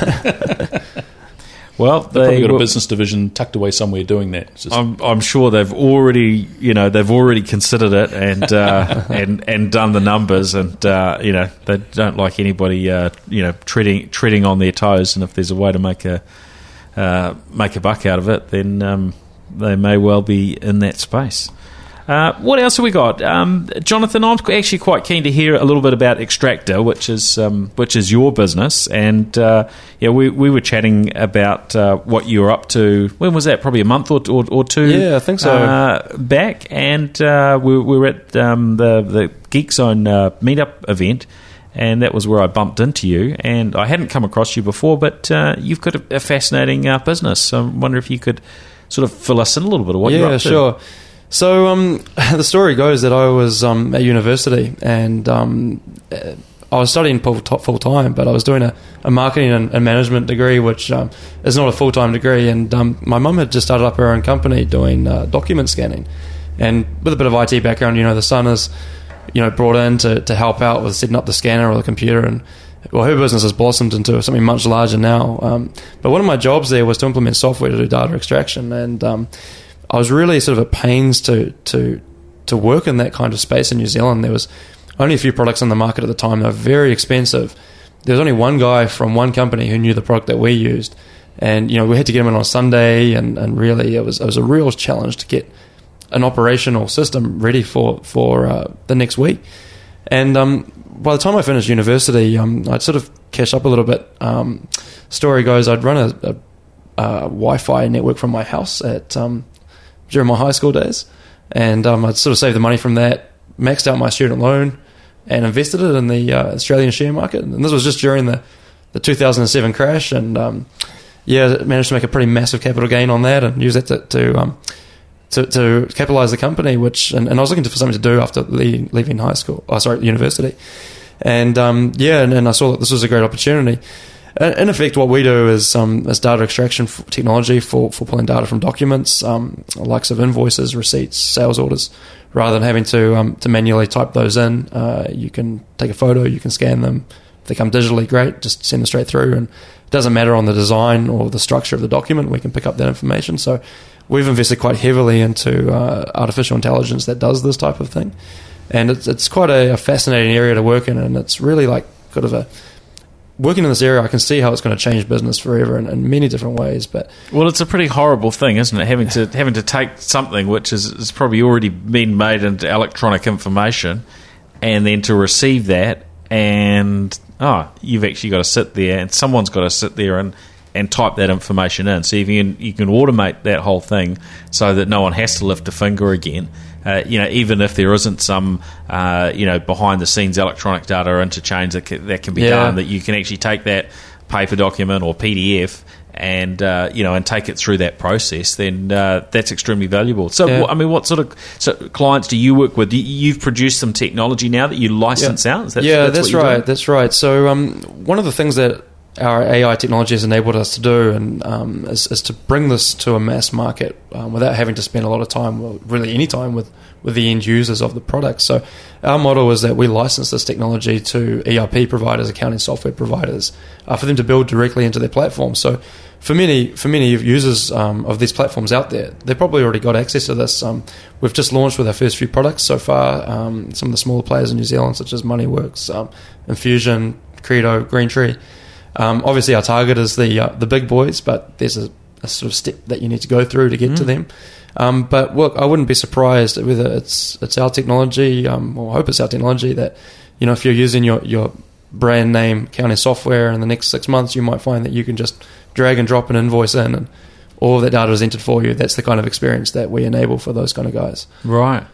Well, They've probably they got a business division tucked away somewhere doing that. Just- I'm, I'm sure they've already, you know, they've already considered it and uh, [LAUGHS] and and done the numbers, and uh, you know, they don't like anybody, uh, you know, treading treading on their toes. And if there's a way to make a uh, make a buck out of it, then um, they may well be in that space. Uh, what else have we got, um, Jonathan? I'm actually quite keen to hear a little bit about Xtracta, which is um, which is your business, and uh, yeah, we, we were chatting about uh, what you were up to. When was that? Probably a month or or, or two. Yeah, I think so. Uh, back, and uh, we, we were at um, the the Geek Zone uh, meetup event. And that was where I bumped into you, and I hadn't come across you before. But uh, you've got a, a fascinating uh, business. So I wonder if you could sort of fill us in a little bit of what you're yeah, up to. sure. So um, [LAUGHS] the story goes that I was um, at university and um, uh, I was studying full full time, but I was doing a, a marketing and, and management degree, which um, is not a full time degree. And um, my mum had just started up her own company doing uh, document scanning, and with a bit of IT background, you know, the son is you know brought in to, to help out with setting up the scanner or the computer and. Well, her business has blossomed into something much larger now. Um, but one of my jobs there was to implement software to do data extraction, and um, I was really sort of at pains to to to work in that kind of space in New Zealand. There was only a few products on the market at the time. They were very expensive. There was only one guy from one company who knew the product that we used, and you know we had to get him in on Sunday, and, and really it was it was a real challenge to get an operational system ready for for uh, the next week. And um, by the time I finished university, um, I'd sort of catch up a little bit. Um, story goes, I'd run a, a, a Wi-Fi network from my house at um, during my high school days, and um, I'd sort of saved the money from that, maxed out my student loan, and invested it in the uh, Australian share market. And this was just during the the 2007 crash, and um, yeah, managed to make a pretty massive capital gain on that, and use that to. to to, to capitalize the company, which and, and I was looking for something to do after leaving, leaving high school. Oh, sorry, university, and um, yeah, and, and I saw that this was a great opportunity. In effect, what we do is um, is data extraction technology for, for pulling data from documents, um, likes of invoices, receipts, sales orders, rather than having to um, to manually type those in. Uh, you can take a photo, you can scan them. If they come digitally, great. Just send them straight through, and it doesn't matter on the design or the structure of the document. We can pick up that information. So we've invested quite heavily into uh, artificial intelligence that does this type of thing, and it's it's quite a, a fascinating area to work in, and it's really like kind of a working in this area, I can see how it's going to change business forever in, in many different ways. But Well, it's a pretty horrible thing, isn't it? Having to having to take something which is, is probably already been made into electronic information, and then to receive that, and oh, you've actually got to sit there, and someone's got to sit there and and type that information in. So if you can, you can automate that whole thing so that no one has to lift a finger again. Uh, you know, even if there isn't some, uh, you know, behind the scenes electronic data interchange that can, that can be Yeah. done, that you can actually take that paper document or PDF and uh, you know and take it through that process, then uh, that's extremely valuable. So, Yeah. I mean, what sort of so clients do you work with? You- You've produced some technology now that you license out. That- yeah, what that's, right. That's right. So um, one of the things that our AI technology has enabled us to do, and um, is, is to bring this to a mass market um, without having to spend a lot of time, really any time, with with the end users of the product. So our model is that we license this technology to ERP providers, accounting software providers, uh, for them to build directly into their platform. So for many for many users um, of these platforms out there, they've probably already got access to this. Um, we've just launched with our first few products so far. Um, some of the smaller players in New Zealand, such as MoneyWorks, um, Infusion, Credo, Greentree. Um, obviously, our target is the uh, the big boys, but there's a, a sort of step that you need to go through to get to them. Um, but look, I wouldn't be surprised whether it's it's our technology, um, or I hope it's our technology that you know if you're using your your brand name accounting software in the next six months, you might find that you can just drag and drop an invoice in and all that data is entered for you. That's the kind of experience that we enable for those kind of guys. Right.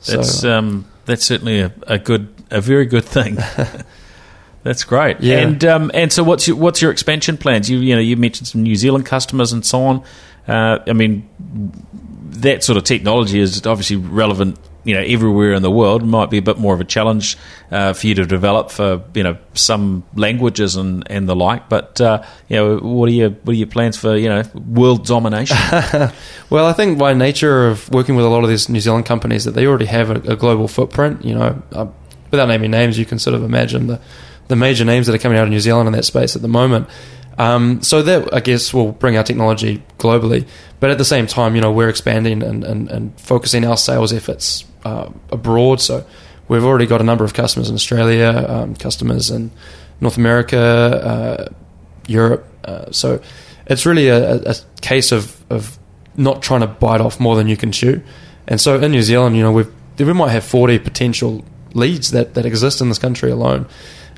So, That's um, that's certainly a, a good, a very good thing. [LAUGHS] that's great. Yeah. And um, and so what's your what's your expansion plans? You you know you mentioned some New Zealand customers and so on. Uh, I mean, that sort of technology is obviously relevant. You know, everywhere in the world It might be a bit more of a challenge uh, for you to develop for you know some languages and, and the like. But uh, you know, what are your what are your plans for you know world domination? [LAUGHS] Well, I think by nature of working with a lot of these New Zealand companies that they already have a, a global footprint. You know, uh, without naming names, you can sort of imagine the the major names that are coming out of New Zealand in that space at the moment. Um, so that I guess will bring our technology globally, but at the same time, you know, we're expanding and, and, and focusing our sales efforts uh, abroad. So we've already got a number of customers in Australia, um, customers in North America, uh, Europe. Uh, so it's really a, a case of, of not trying to bite off more than you can chew. And so in New Zealand, you know, we've, we might have 40 potential leads that, that exist in this country alone.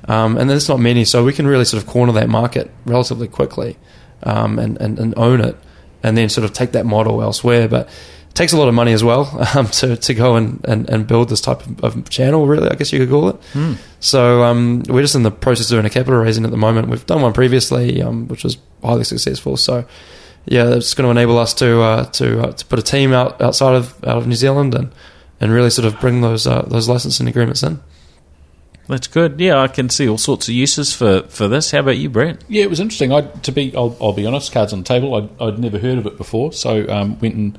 Um, and there's not many, so we can really sort of corner that market relatively quickly um, and, and, and own it, and then sort of take that model elsewhere. But it takes a lot of money as well [LAUGHS] um, to, to go and, and, and build this type of, of channel, really, I guess you could call it. So um, we're just in the process of doing a capital raising at the moment. We've done one previously, um, which was highly successful. So yeah, it's going to enable us to uh, to uh, to put a team out outside of out of New Zealand and and really sort of bring those uh, those licensing agreements in. That's good. Yeah, I can see all sorts of uses for, for this. How about you, Brent? Yeah, it was interesting. I to be, I'll, I'll be honest. Cards on the table. I'd, I'd never heard of it before, so um, went and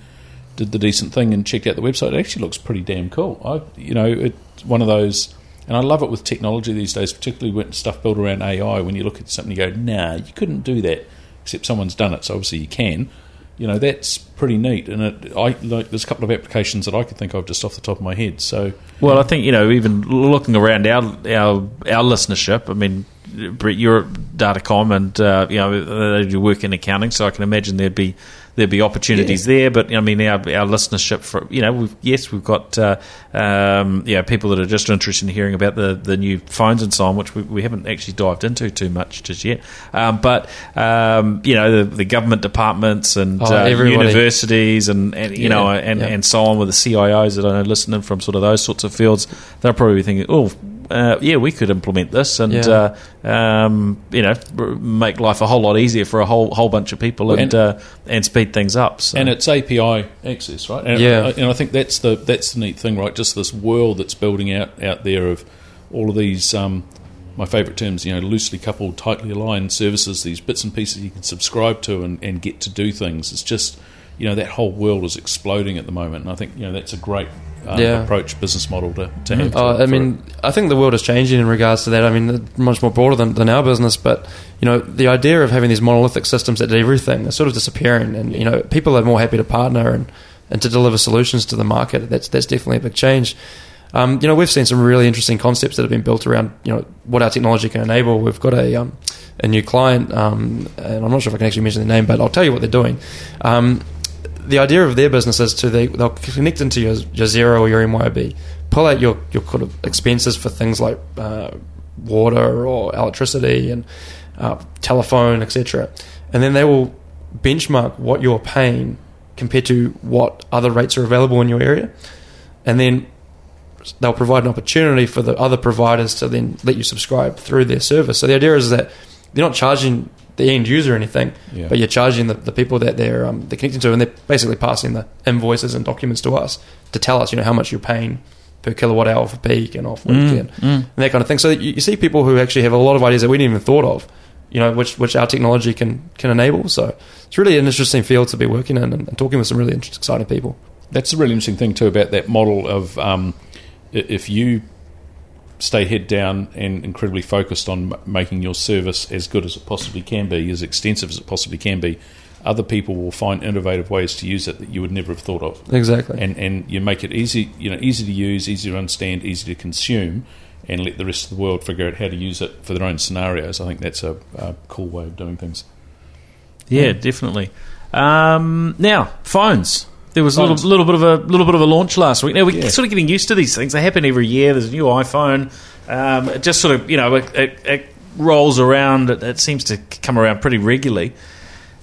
did the decent thing and checked out the website. It actually looks pretty damn cool. I, you know, it's one of those, and I love it with technology these days, particularly when stuff built around AI. When you look at something, you go, "Nah, you couldn't do that," except someone's done it. So obviously you can. You know, that's pretty neat. And it, I like. There's a couple of applications that I could think of just off the top of my head. So Well, I think you know, even looking around our our our listenership. I mean, Brett, you're at Datacom, and uh, you know do work in accounting, so I can imagine there'd be there'd be opportunities there. But I mean, our our listenership for you know, we've, yes, we've got uh, um, yeah people that are just interested in hearing about the, the new phones and so on, which we, we haven't actually dived into too much just yet. Um, but um, you know, the, the government departments and Oh, uh, universities and, and you Yeah, know and, yeah. and so on with the CIOs that I know listening from sort of those sorts of fields, they'll probably be thinking, oh. Uh, yeah, we could implement this, and Yeah. uh, um, you know, make life a whole lot easier for a whole whole bunch of people, and And- uh, and speed things up. So. and it's API access, right? And, Yeah. and I think that's the that's the neat thing, right? Just this world that's building out out there of all of these. Um, my favourite terms, you know, loosely coupled, tightly aligned services. These bits and pieces you can subscribe to and, and get to do things. It's just, you know, that whole world is exploding at the moment, and I think you know that's a great um, Yeah. approach, business model to, to have. Uh, for- I for mean, I think the world is changing in regards to that. I mean, much more broader than, than our business, but you know, the idea of having these monolithic systems that did everything is sort of disappearing, and you know, people are more happy to partner and, and to deliver solutions to the market. That's that's definitely a big change. Um, you know, we've seen some really interesting concepts that have been built around you know what our technology can enable. We've got a um, a new client, um, and I'm not sure if I can actually mention the name, but I'll tell you what they're doing. Um, the idea of their business is to they, they'll connect into your, your Xero or your MYOB, pull out your, your kind of expenses for things like uh, water or electricity and uh, telephone, etc. And then they will benchmark what you're paying compared to what other rates are available in your area. And then they'll provide an opportunity for the other providers to then let you subscribe through their service. So the idea is that they're not charging the end user or anything, Yeah. but you're charging the, the people that they're um, they're connecting to, and they're basically passing the invoices and documents to us to tell us, you know, how much you're paying per kilowatt hour for peak and off weekend and that kind of thing. So you, you see people who actually have a lot of ideas that we didn't even thought of, you know, which which our technology can can enable. So it's really an interesting field to be working in and, and talking with some really exciting people. That's a really interesting thing too about that model of um, if you stay head down and incredibly focused on making your service as good as it possibly can be, as extensive as it possibly can be, other people will find innovative ways to use it that you would never have thought of. Exactly. And and you make it easy, you know, easy to use, easy to understand, easy to consume, and let the rest of the world figure out how to use it for their own scenarios. I think that's a, a cool way of doing things. Yeah, definitely. Um, now, phones. There was a little, little bit of a little bit of a launch last week. Now we're Yeah. sort of getting used to these things. They happen every year. There's a new iPhone. Um, it just sort of you know it, it, it rolls around. It, it seems to come around pretty regularly.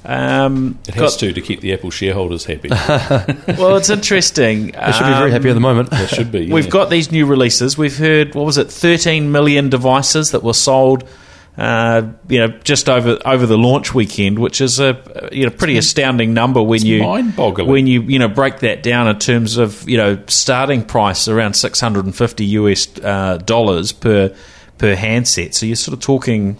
Um, It has got- to to keep the Apple shareholders happy. [LAUGHS] Well, it's interesting. [LAUGHS] They should be very happy at the moment. They should be. We've got these new releases. We've heard what was it, 13 million devices that were sold. Uh, you know, just over over the launch weekend, which is a you know pretty astounding number when you mind-boggling. when you you know break that down in terms of you know starting price around 650 US uh, dollars per per handset. So you're sort of talking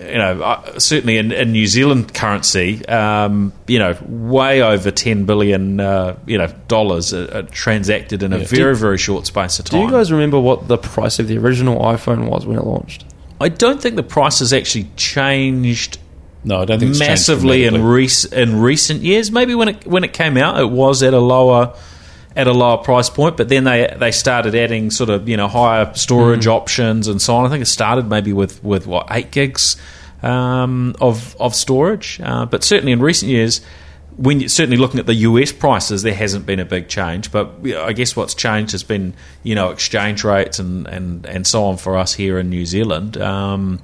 you know, uh, certainly in, in New Zealand currency, um, you know, way over ten billion, uh, you know, dollars uh, uh, transacted in a Yeah. very very short space of time. Do you guys remember what the price of the original iPhone was when it launched? I don't think the price has actually changed no, I don't think it's massively in rec- in recent years. Maybe when it when it came out, it was at a lower at a lower price point, but then they they started adding sort of you know higher storage options and so on. I think it started maybe with with what eight gigs um, of of storage, uh, but certainly in recent years. When you, certainly looking at the US prices, there hasn't been a big change. But I guess what's changed has been you know exchange rates and, and, and so on for us here in New Zealand. Um,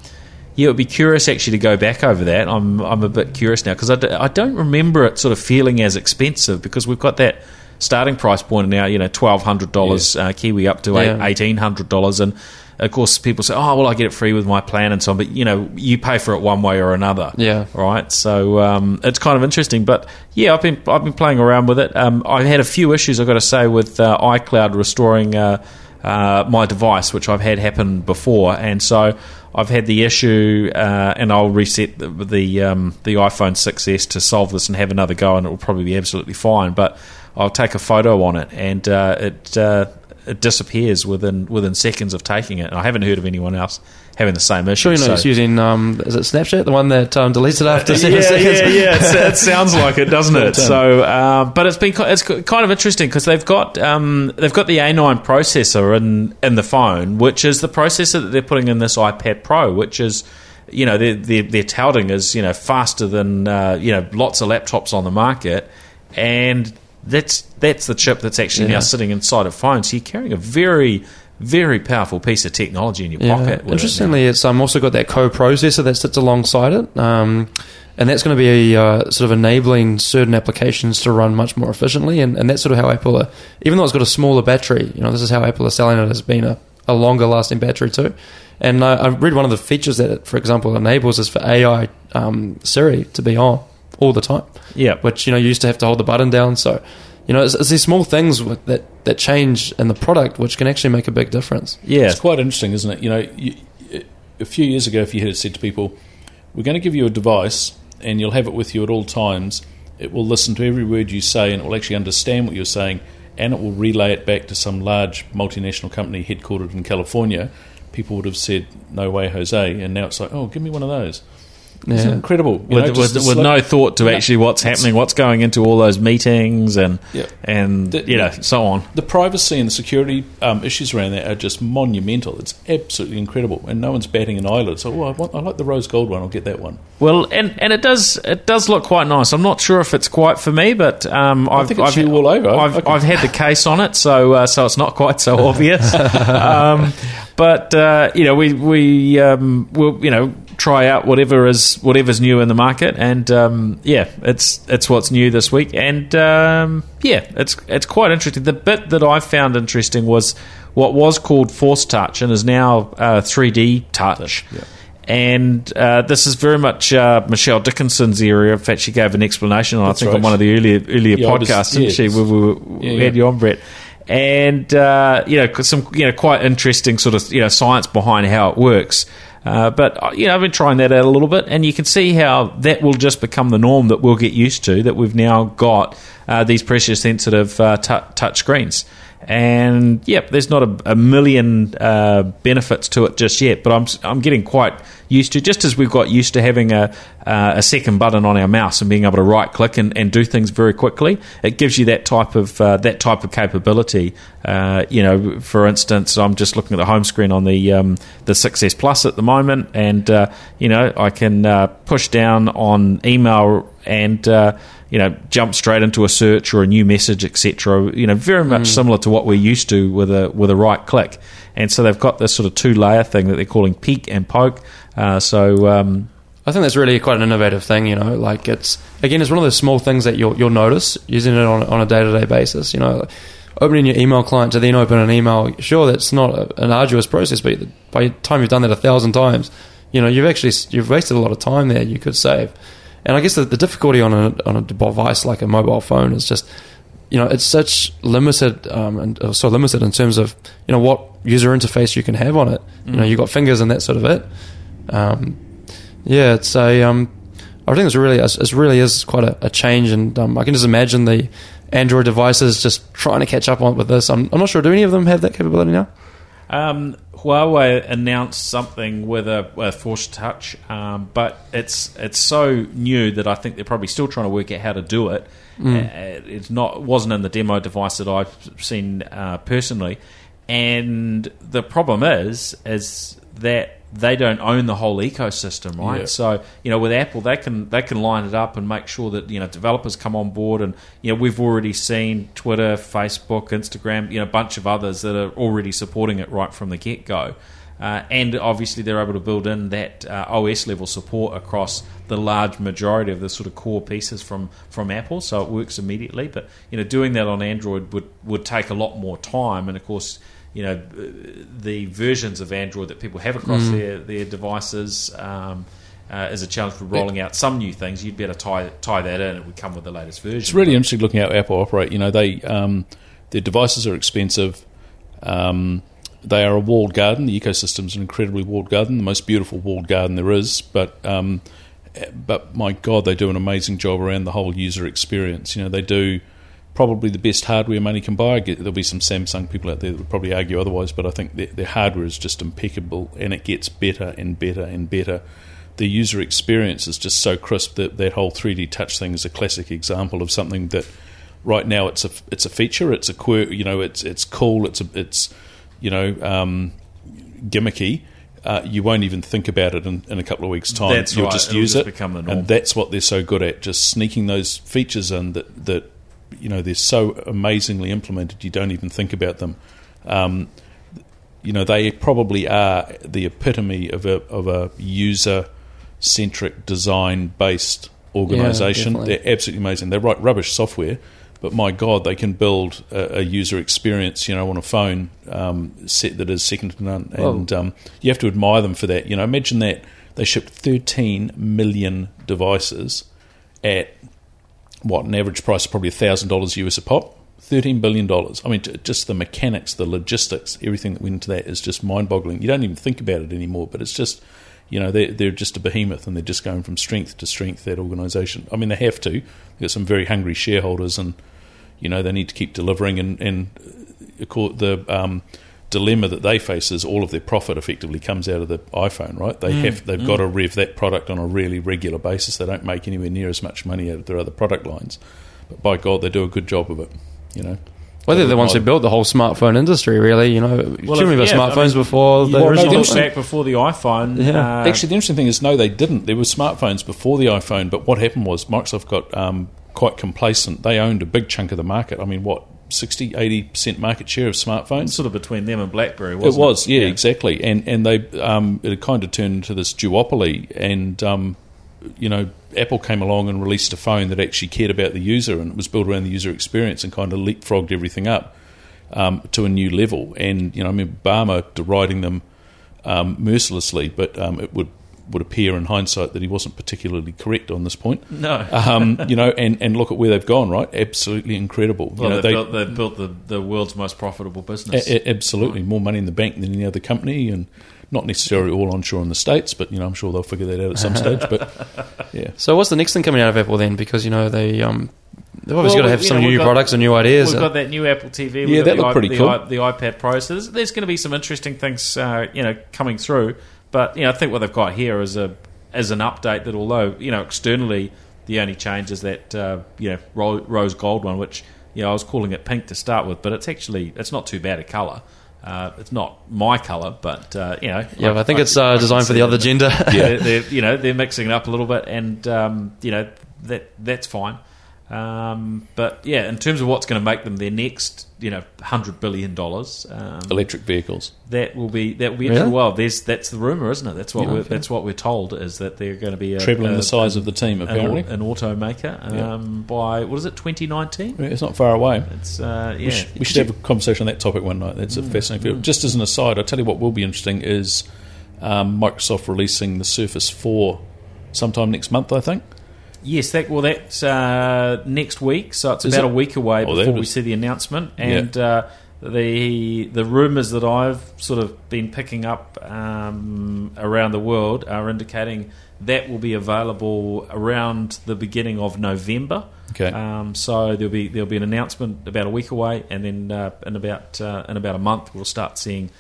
yeah, it would be curious actually to go back over that. I'm I'm a bit curious now because I, d- I don't remember it sort of feeling as expensive because we've got that starting price point now, you know, twelve hundred dollars uh, Kiwi up to Yeah. eighteen hundred dollars, and of course people say, oh well, I get it free with my plan and so on, but you know, you pay for it one way or another. Yeah. right. So um, it's kind of interesting, but yeah, I've been I've been playing around with it. Um, I've had a few issues I've got to say with uh, iCloud restoring. Uh, uh, my device, which I've had happen before, and so I've had the issue, uh, and I'll reset the the, um, the iPhone 6s to solve this and have another go, and it will probably be absolutely fine. But I'll take a photo on it, and uh, it uh, it disappears within within seconds of taking it. And I haven't heard of anyone else having the same issue. Sure, you know, so- it's using um, is it Snapchat, the one that um, deletes it after [LAUGHS] yeah, seven yeah, seconds? yeah. It's, it sounds like it, doesn't it? So, um, but it's been it's kind of interesting because they've got um, they've got the A9 processor in in the phone, which is the processor that they're putting in this iPad Pro, which is you know they're, they're, they're touting is you know faster than uh, you know lots of laptops on the market, and that's that's the chip that's actually Yeah. now sitting inside of phones. So you're carrying a very very powerful piece of technology in your Yeah. pocket. with it. Interestingly, it's um, also got that co-processor that sits alongside it, um, and that's going to be uh, sort of enabling certain applications to run much more efficiently. And, and that's sort of how Apple, are, even though it's got a smaller battery, you know, this is how Apple are selling it as being a, a longer-lasting battery too. And I, I read one of the features that it, for example, enables is for AI um, Siri to be on all the time yeah, which you know you used to have to hold the button down. So, you know, it's, it's these small things with, that that change in the product which can actually make a big difference. yeah, It's quite interesting, isn't it? You know, you, a few years ago, if you had said to people, "We're going to give you a device, and you'll have it with you at all times. It will listen to every word you say, and it will actually understand what you're saying, and it will relay it back to some large multinational company headquartered in California." People would have said, "No way, Jose!" And now it's like, "Oh, give me one of those." It's Yeah. incredible. With, know, with, the with no thought to No, actually what's happening, what's going into all those meetings, and Yeah. and The- you know so on. The privacy and the security um, issues around that are just monumental. It's absolutely incredible, and no one's batting an eyelid. So, oh, I, want, I like the rose gold one. I'll get that one. Well, and, and it does it does look quite nice. I'm not sure if it's quite for me, but um, I've, think it's I've, you all over. I've, I can- I've had the case on it, so uh, so it's not quite so obvious. [LAUGHS] um, but uh, you know, we we um, will you know try out whatever is whatever's new in the market, and um, yeah, it's it's what's new this week, and um, yeah, it's it's quite interesting. The bit that I found interesting was what was called Force Touch and is now uh, 3D Touch. yeah. And uh, this is very much uh, Michelle Dickinson's area. In fact, she gave an explanation, on, I think, on one of the earlier earlier Yeah, podcasts, didn't yeah, she? We, we, we Yeah, had you on, Brett. And uh, you know, some you know quite interesting sort of you know science behind how it works. Uh, but uh, you know, I've been trying that out a little bit, and you can see how that will just become the norm that we'll get used to. That we've now got uh, these pressure sensitive uh, tou touch screens. And yep, there's not a, a million uh, benefits to it just yet, but I'm I'm getting quite used to just as we've got used to having a uh, a second button on our mouse and being able to right click and, and do things very quickly. It gives you that type of uh, that type of capability. Uh, you know, for instance, I'm just looking at the home screen on the um, the 6S Plus at the moment, and uh, you know I can uh, push down on email and you know jump straight into a search or a new message, etc. You know, very much similar to what we're used to with a with a right click. And so they've got this sort of two layer thing that they're calling peek and poke. Uh, so um, I think that's really quite an innovative thing. You know, like it's again, it's one of those small things that you'll you'll notice using it on on a day to day basis. You know, like opening your email client to then open an email. Sure, that's not a, an arduous process, but by the time you've done that a thousand times, you know you've actually you've wasted a lot of time there. You could save. And I guess the, the difficulty on a on a device like a mobile phone is just you know it's such limited um, and uh, so limited in terms of you know what user interface you can have on it. You know, you've got fingers and that sort of it. Um, yeah, it's a. Um, I think it's really it really is quite a, a change, and um, I can just imagine the Android devices just trying to catch up on with this. I'm, I'm not sure. Do any of them have that capability now? Um, Huawei announced something with a, a Force Touch, um, but it's it's so new that I think they're probably still trying to work out how to do it. Uh, it's not wasn't in the demo device that I've seen uh, personally, and the problem is is that they don't own the whole ecosystem, right? Yeah. So you know, with Apple, they can they can line it up and make sure that you know developers come on board, and you know we've already seen Twitter, Facebook, Instagram, you know, a bunch of others that are already supporting it right from the get go. Uh, and obviously, they're able to build in that uh, OS level support across the large majority of the sort of core pieces from, from Apple, so it works immediately. But you know, doing that on Android would, would take a lot more time, and of course, you know, the versions of Android that people have across their their devices. Um, uh, is a challenge for rolling out some new things. You'd better tie tie that in. It would come with the latest version. It's really interesting looking at how Apple operate. You know, they um, their devices are expensive. Um, they are a walled garden. The ecosystem is an incredibly walled garden, the most beautiful walled garden there is. But um, but my God, they do an amazing job around the whole user experience. You know, they do probably the best hardware money can buy. There'll be some Samsung people out there that would probably argue otherwise, but I think their, their hardware is just impeccable, and it gets better and better and better. The user experience is just so crisp that that whole 3D touch thing is a classic example of something that right now it's a it's a feature, it's a quirk, you know, it's it's cool, it's a, it's you know um, gimmicky. Uh, you won't even think about it in, in a couple of weeks' time. That's You'll right, just it'll use just it, become the norm. and that's what they're so good at, just sneaking those features in that that you know they're so amazingly implemented. You don't even think about them. Um, you know, they probably are the epitome of a of a user centric, design based organization. definitely. They're absolutely amazing. They write rubbish software, but my God, they can build a, a user experience, you know, on a phone um, set that is second to none. And um, you have to admire them for that. You know, imagine that they shipped 13 million devices at what an average price of probably thousand dollars US a pop. Thirteen billion dollars. I mean, just the mechanics, the logistics, everything that went into that is just mind-boggling. You don't even think about it anymore, but it's just, you know, they're they're just a behemoth, and they're just going from strength to strength. That organisation. I mean, they have to. They've got some very hungry shareholders, and you know they need to keep delivering. And and uh, the um, dilemma that they face is all of their profit effectively comes out of the iPhone, right? They have they've got to rev that product on a really regular basis. They don't make anywhere near as much money out of their other product lines, but by God, they do a good job of it. You know, Well, they're the ones who built the whole smartphone industry, really. You know, Well, shouldn't we if- have I smartphones mean, before the Well, no, original? look the- back before the iPhone. Yeah. uh, Actually, the interesting thing is, no, they didn't. There were smartphones before the iPhone, but what happened was Microsoft got um, quite complacent. They owned a big chunk of the market. I mean, what, 60, 80% market share of smartphones. sort of between them and BlackBerry, It wasn't it? was, yeah, exactly. And and they um, it kind of turned into this duopoly, and um, you know, Apple came along and released a phone that actually cared about the user, and it was built around the user experience, and kind of leapfrogged everything up um, to a new level. And you know, I mean, Ballmer deriding them um, mercilessly, but um, it would would appear in hindsight that he wasn't particularly correct on this point. No. [LAUGHS] Um, you know, and, and look at where they've gone, right? Absolutely incredible. well, you know, they've, they, built, they've built the, the world's most profitable business. a- a- absolutely, more money in the bank than any other company, and not necessarily all onshore in the states, but you know, I'm sure they'll figure that out at some [LAUGHS] stage. But yeah, So what's the next thing coming out of Apple then? Because you know they um, they've obviously Well, got to have some know, new got- products and new ideas. We've got that new Apple TV. Yeah, that the looked i- pretty the cool. The iPad Pro. So there's, there's going to be some interesting things, uh, you know, coming through. But you know, I think what they've got here is a as an update that, although you know, externally the only change is that uh, you know ro- rose gold one, which you know I was calling it pink to start with, but it's actually it's not too bad a colour. Uh, it's not my colour, but uh, you know, yeah, I think it's uh, designed for the other gender. [LAUGHS] yeah, they're, you know they're mixing it up a little bit, and um, you know that that's fine. Um, but yeah, in terms of what's going to make them their next, you know, hundred billion dollars, um, Electric vehicles. that will be that will be Really? well. There's that's the rumor, isn't it? That's what Yeah, we're, fair. that's what we're told is that they're going to be a, Trebling a, the size of the team, apparently. an automaker Yeah. um, by what is it, 2019? Yeah, It's not far away. It's uh, yeah. We, should, we should have a conversation on that topic one night. That's a fascinating field. Just as an aside, I'll tell you what will be interesting is um, Microsoft releasing the Surface 4 sometime next month, I think. Yes, that well, that's uh, next week, so it's Is about it? a week away Oh, before we see the announcement. And uh, the the rumours that I've sort of been picking up um, around the world are indicating that will be available around the beginning of November. Okay. Um, so there'll be there'll be an announcement about a week away, and then uh, in about uh, in about a month we'll start seeing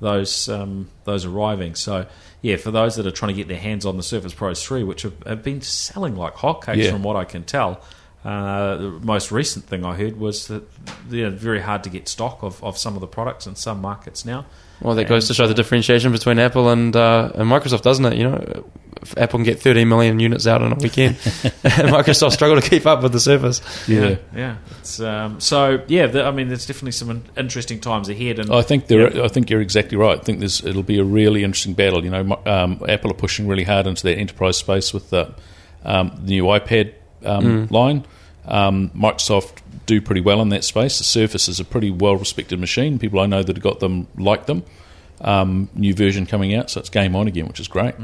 those um, those arriving. So yeah, for those that are trying to get their hands on the Surface Pros three, which have, have been selling like hotcakes Yeah. from what I can tell. Uh, the most recent thing I heard was that they're very hard to get stock of, of some of the products in some markets now. Well, that goes to show the differentiation between Apple and uh, and Microsoft, doesn't it? You know, if Apple can get 13 million units out in a weekend, and [LAUGHS] [LAUGHS] Microsoft struggle to keep up with the Surface. Yeah, yeah. It's, um, so yeah, the, I mean, there's definitely some interesting times ahead. And I think there. Yeah. I think you're exactly right. I think there's. It'll be a really interesting battle. You know, um, Apple are pushing really hard into that enterprise space with the, um, the new iPad um, line. Um, Microsoft do pretty well in that space. The Surface is a pretty well respected machine. People I know that have got them like them. Um, new version coming out, so it's game on again, which is great.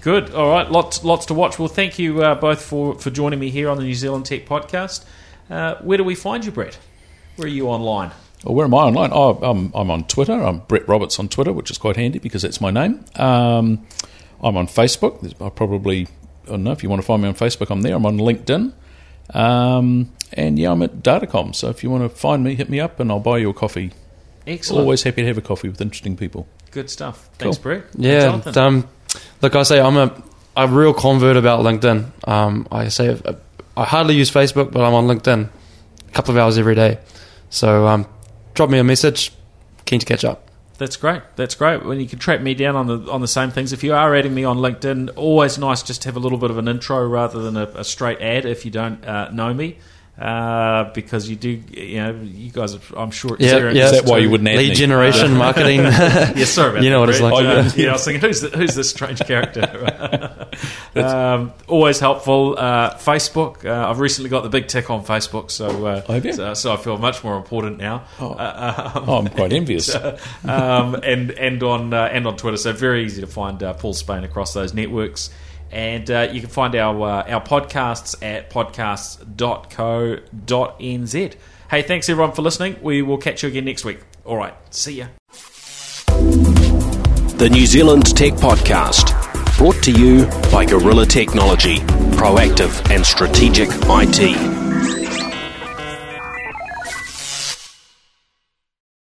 Good. All right. Lots, lots to watch. Well, thank you uh, both for, for joining me here on the New Zealand Tech Podcast. Uh, where do we find you, Brett? Where are you online? Well, where am I online? Oh, I'm, I'm on Twitter. I'm Brett Roberts on Twitter, which is quite handy because that's my name. Um, I'm on Facebook. I probably, I don't know if you want to find me on Facebook, I'm there. I'm on LinkedIn. Um, and yeah, I'm at Datacom. So if you want to find me, hit me up and I'll buy you a coffee. Excellent. Always happy to have a coffee with interesting people. Good stuff. Thanks, Cool. Brett. Yeah, Jonathan. um, look, I say I'm a a real convert about LinkedIn. Um, I say I hardly use Facebook, but I'm on LinkedIn a couple of hours every day. So um, drop me a message. Keen to catch up. That's great. That's great. When you can track me down on the on the same things. If you are adding me on LinkedIn, always nice just to have a little bit of an intro rather than a, a straight ad if you don't uh, know me. Uh, because you do, you know, you guys, are, I'm sure, Yeah, experienced yeah. Is that why you wouldn't add Lead me? generation marketing. [LAUGHS] yeah, sorry about You know that, what it's Brett. like. Uh, yeah, I was thinking, who's, the, who's this strange character? [LAUGHS] [LAUGHS] um, always helpful. Uh, Facebook. Uh, I've recently got the big tick on Facebook, so, uh, Oh, have so so I feel much more important now. Uh, um, Oh, I'm quite envious. um, and and on uh, and on Twitter. So very easy to find uh, Paul Spain across those networks. And uh, you can find our uh, our podcasts at podcasts.co.nz. Hey, thanks everyone for listening. We will catch you again next week. All right, see ya. The New Zealand Tech Podcast, brought to you by Gorilla Technology, proactive and strategic IT.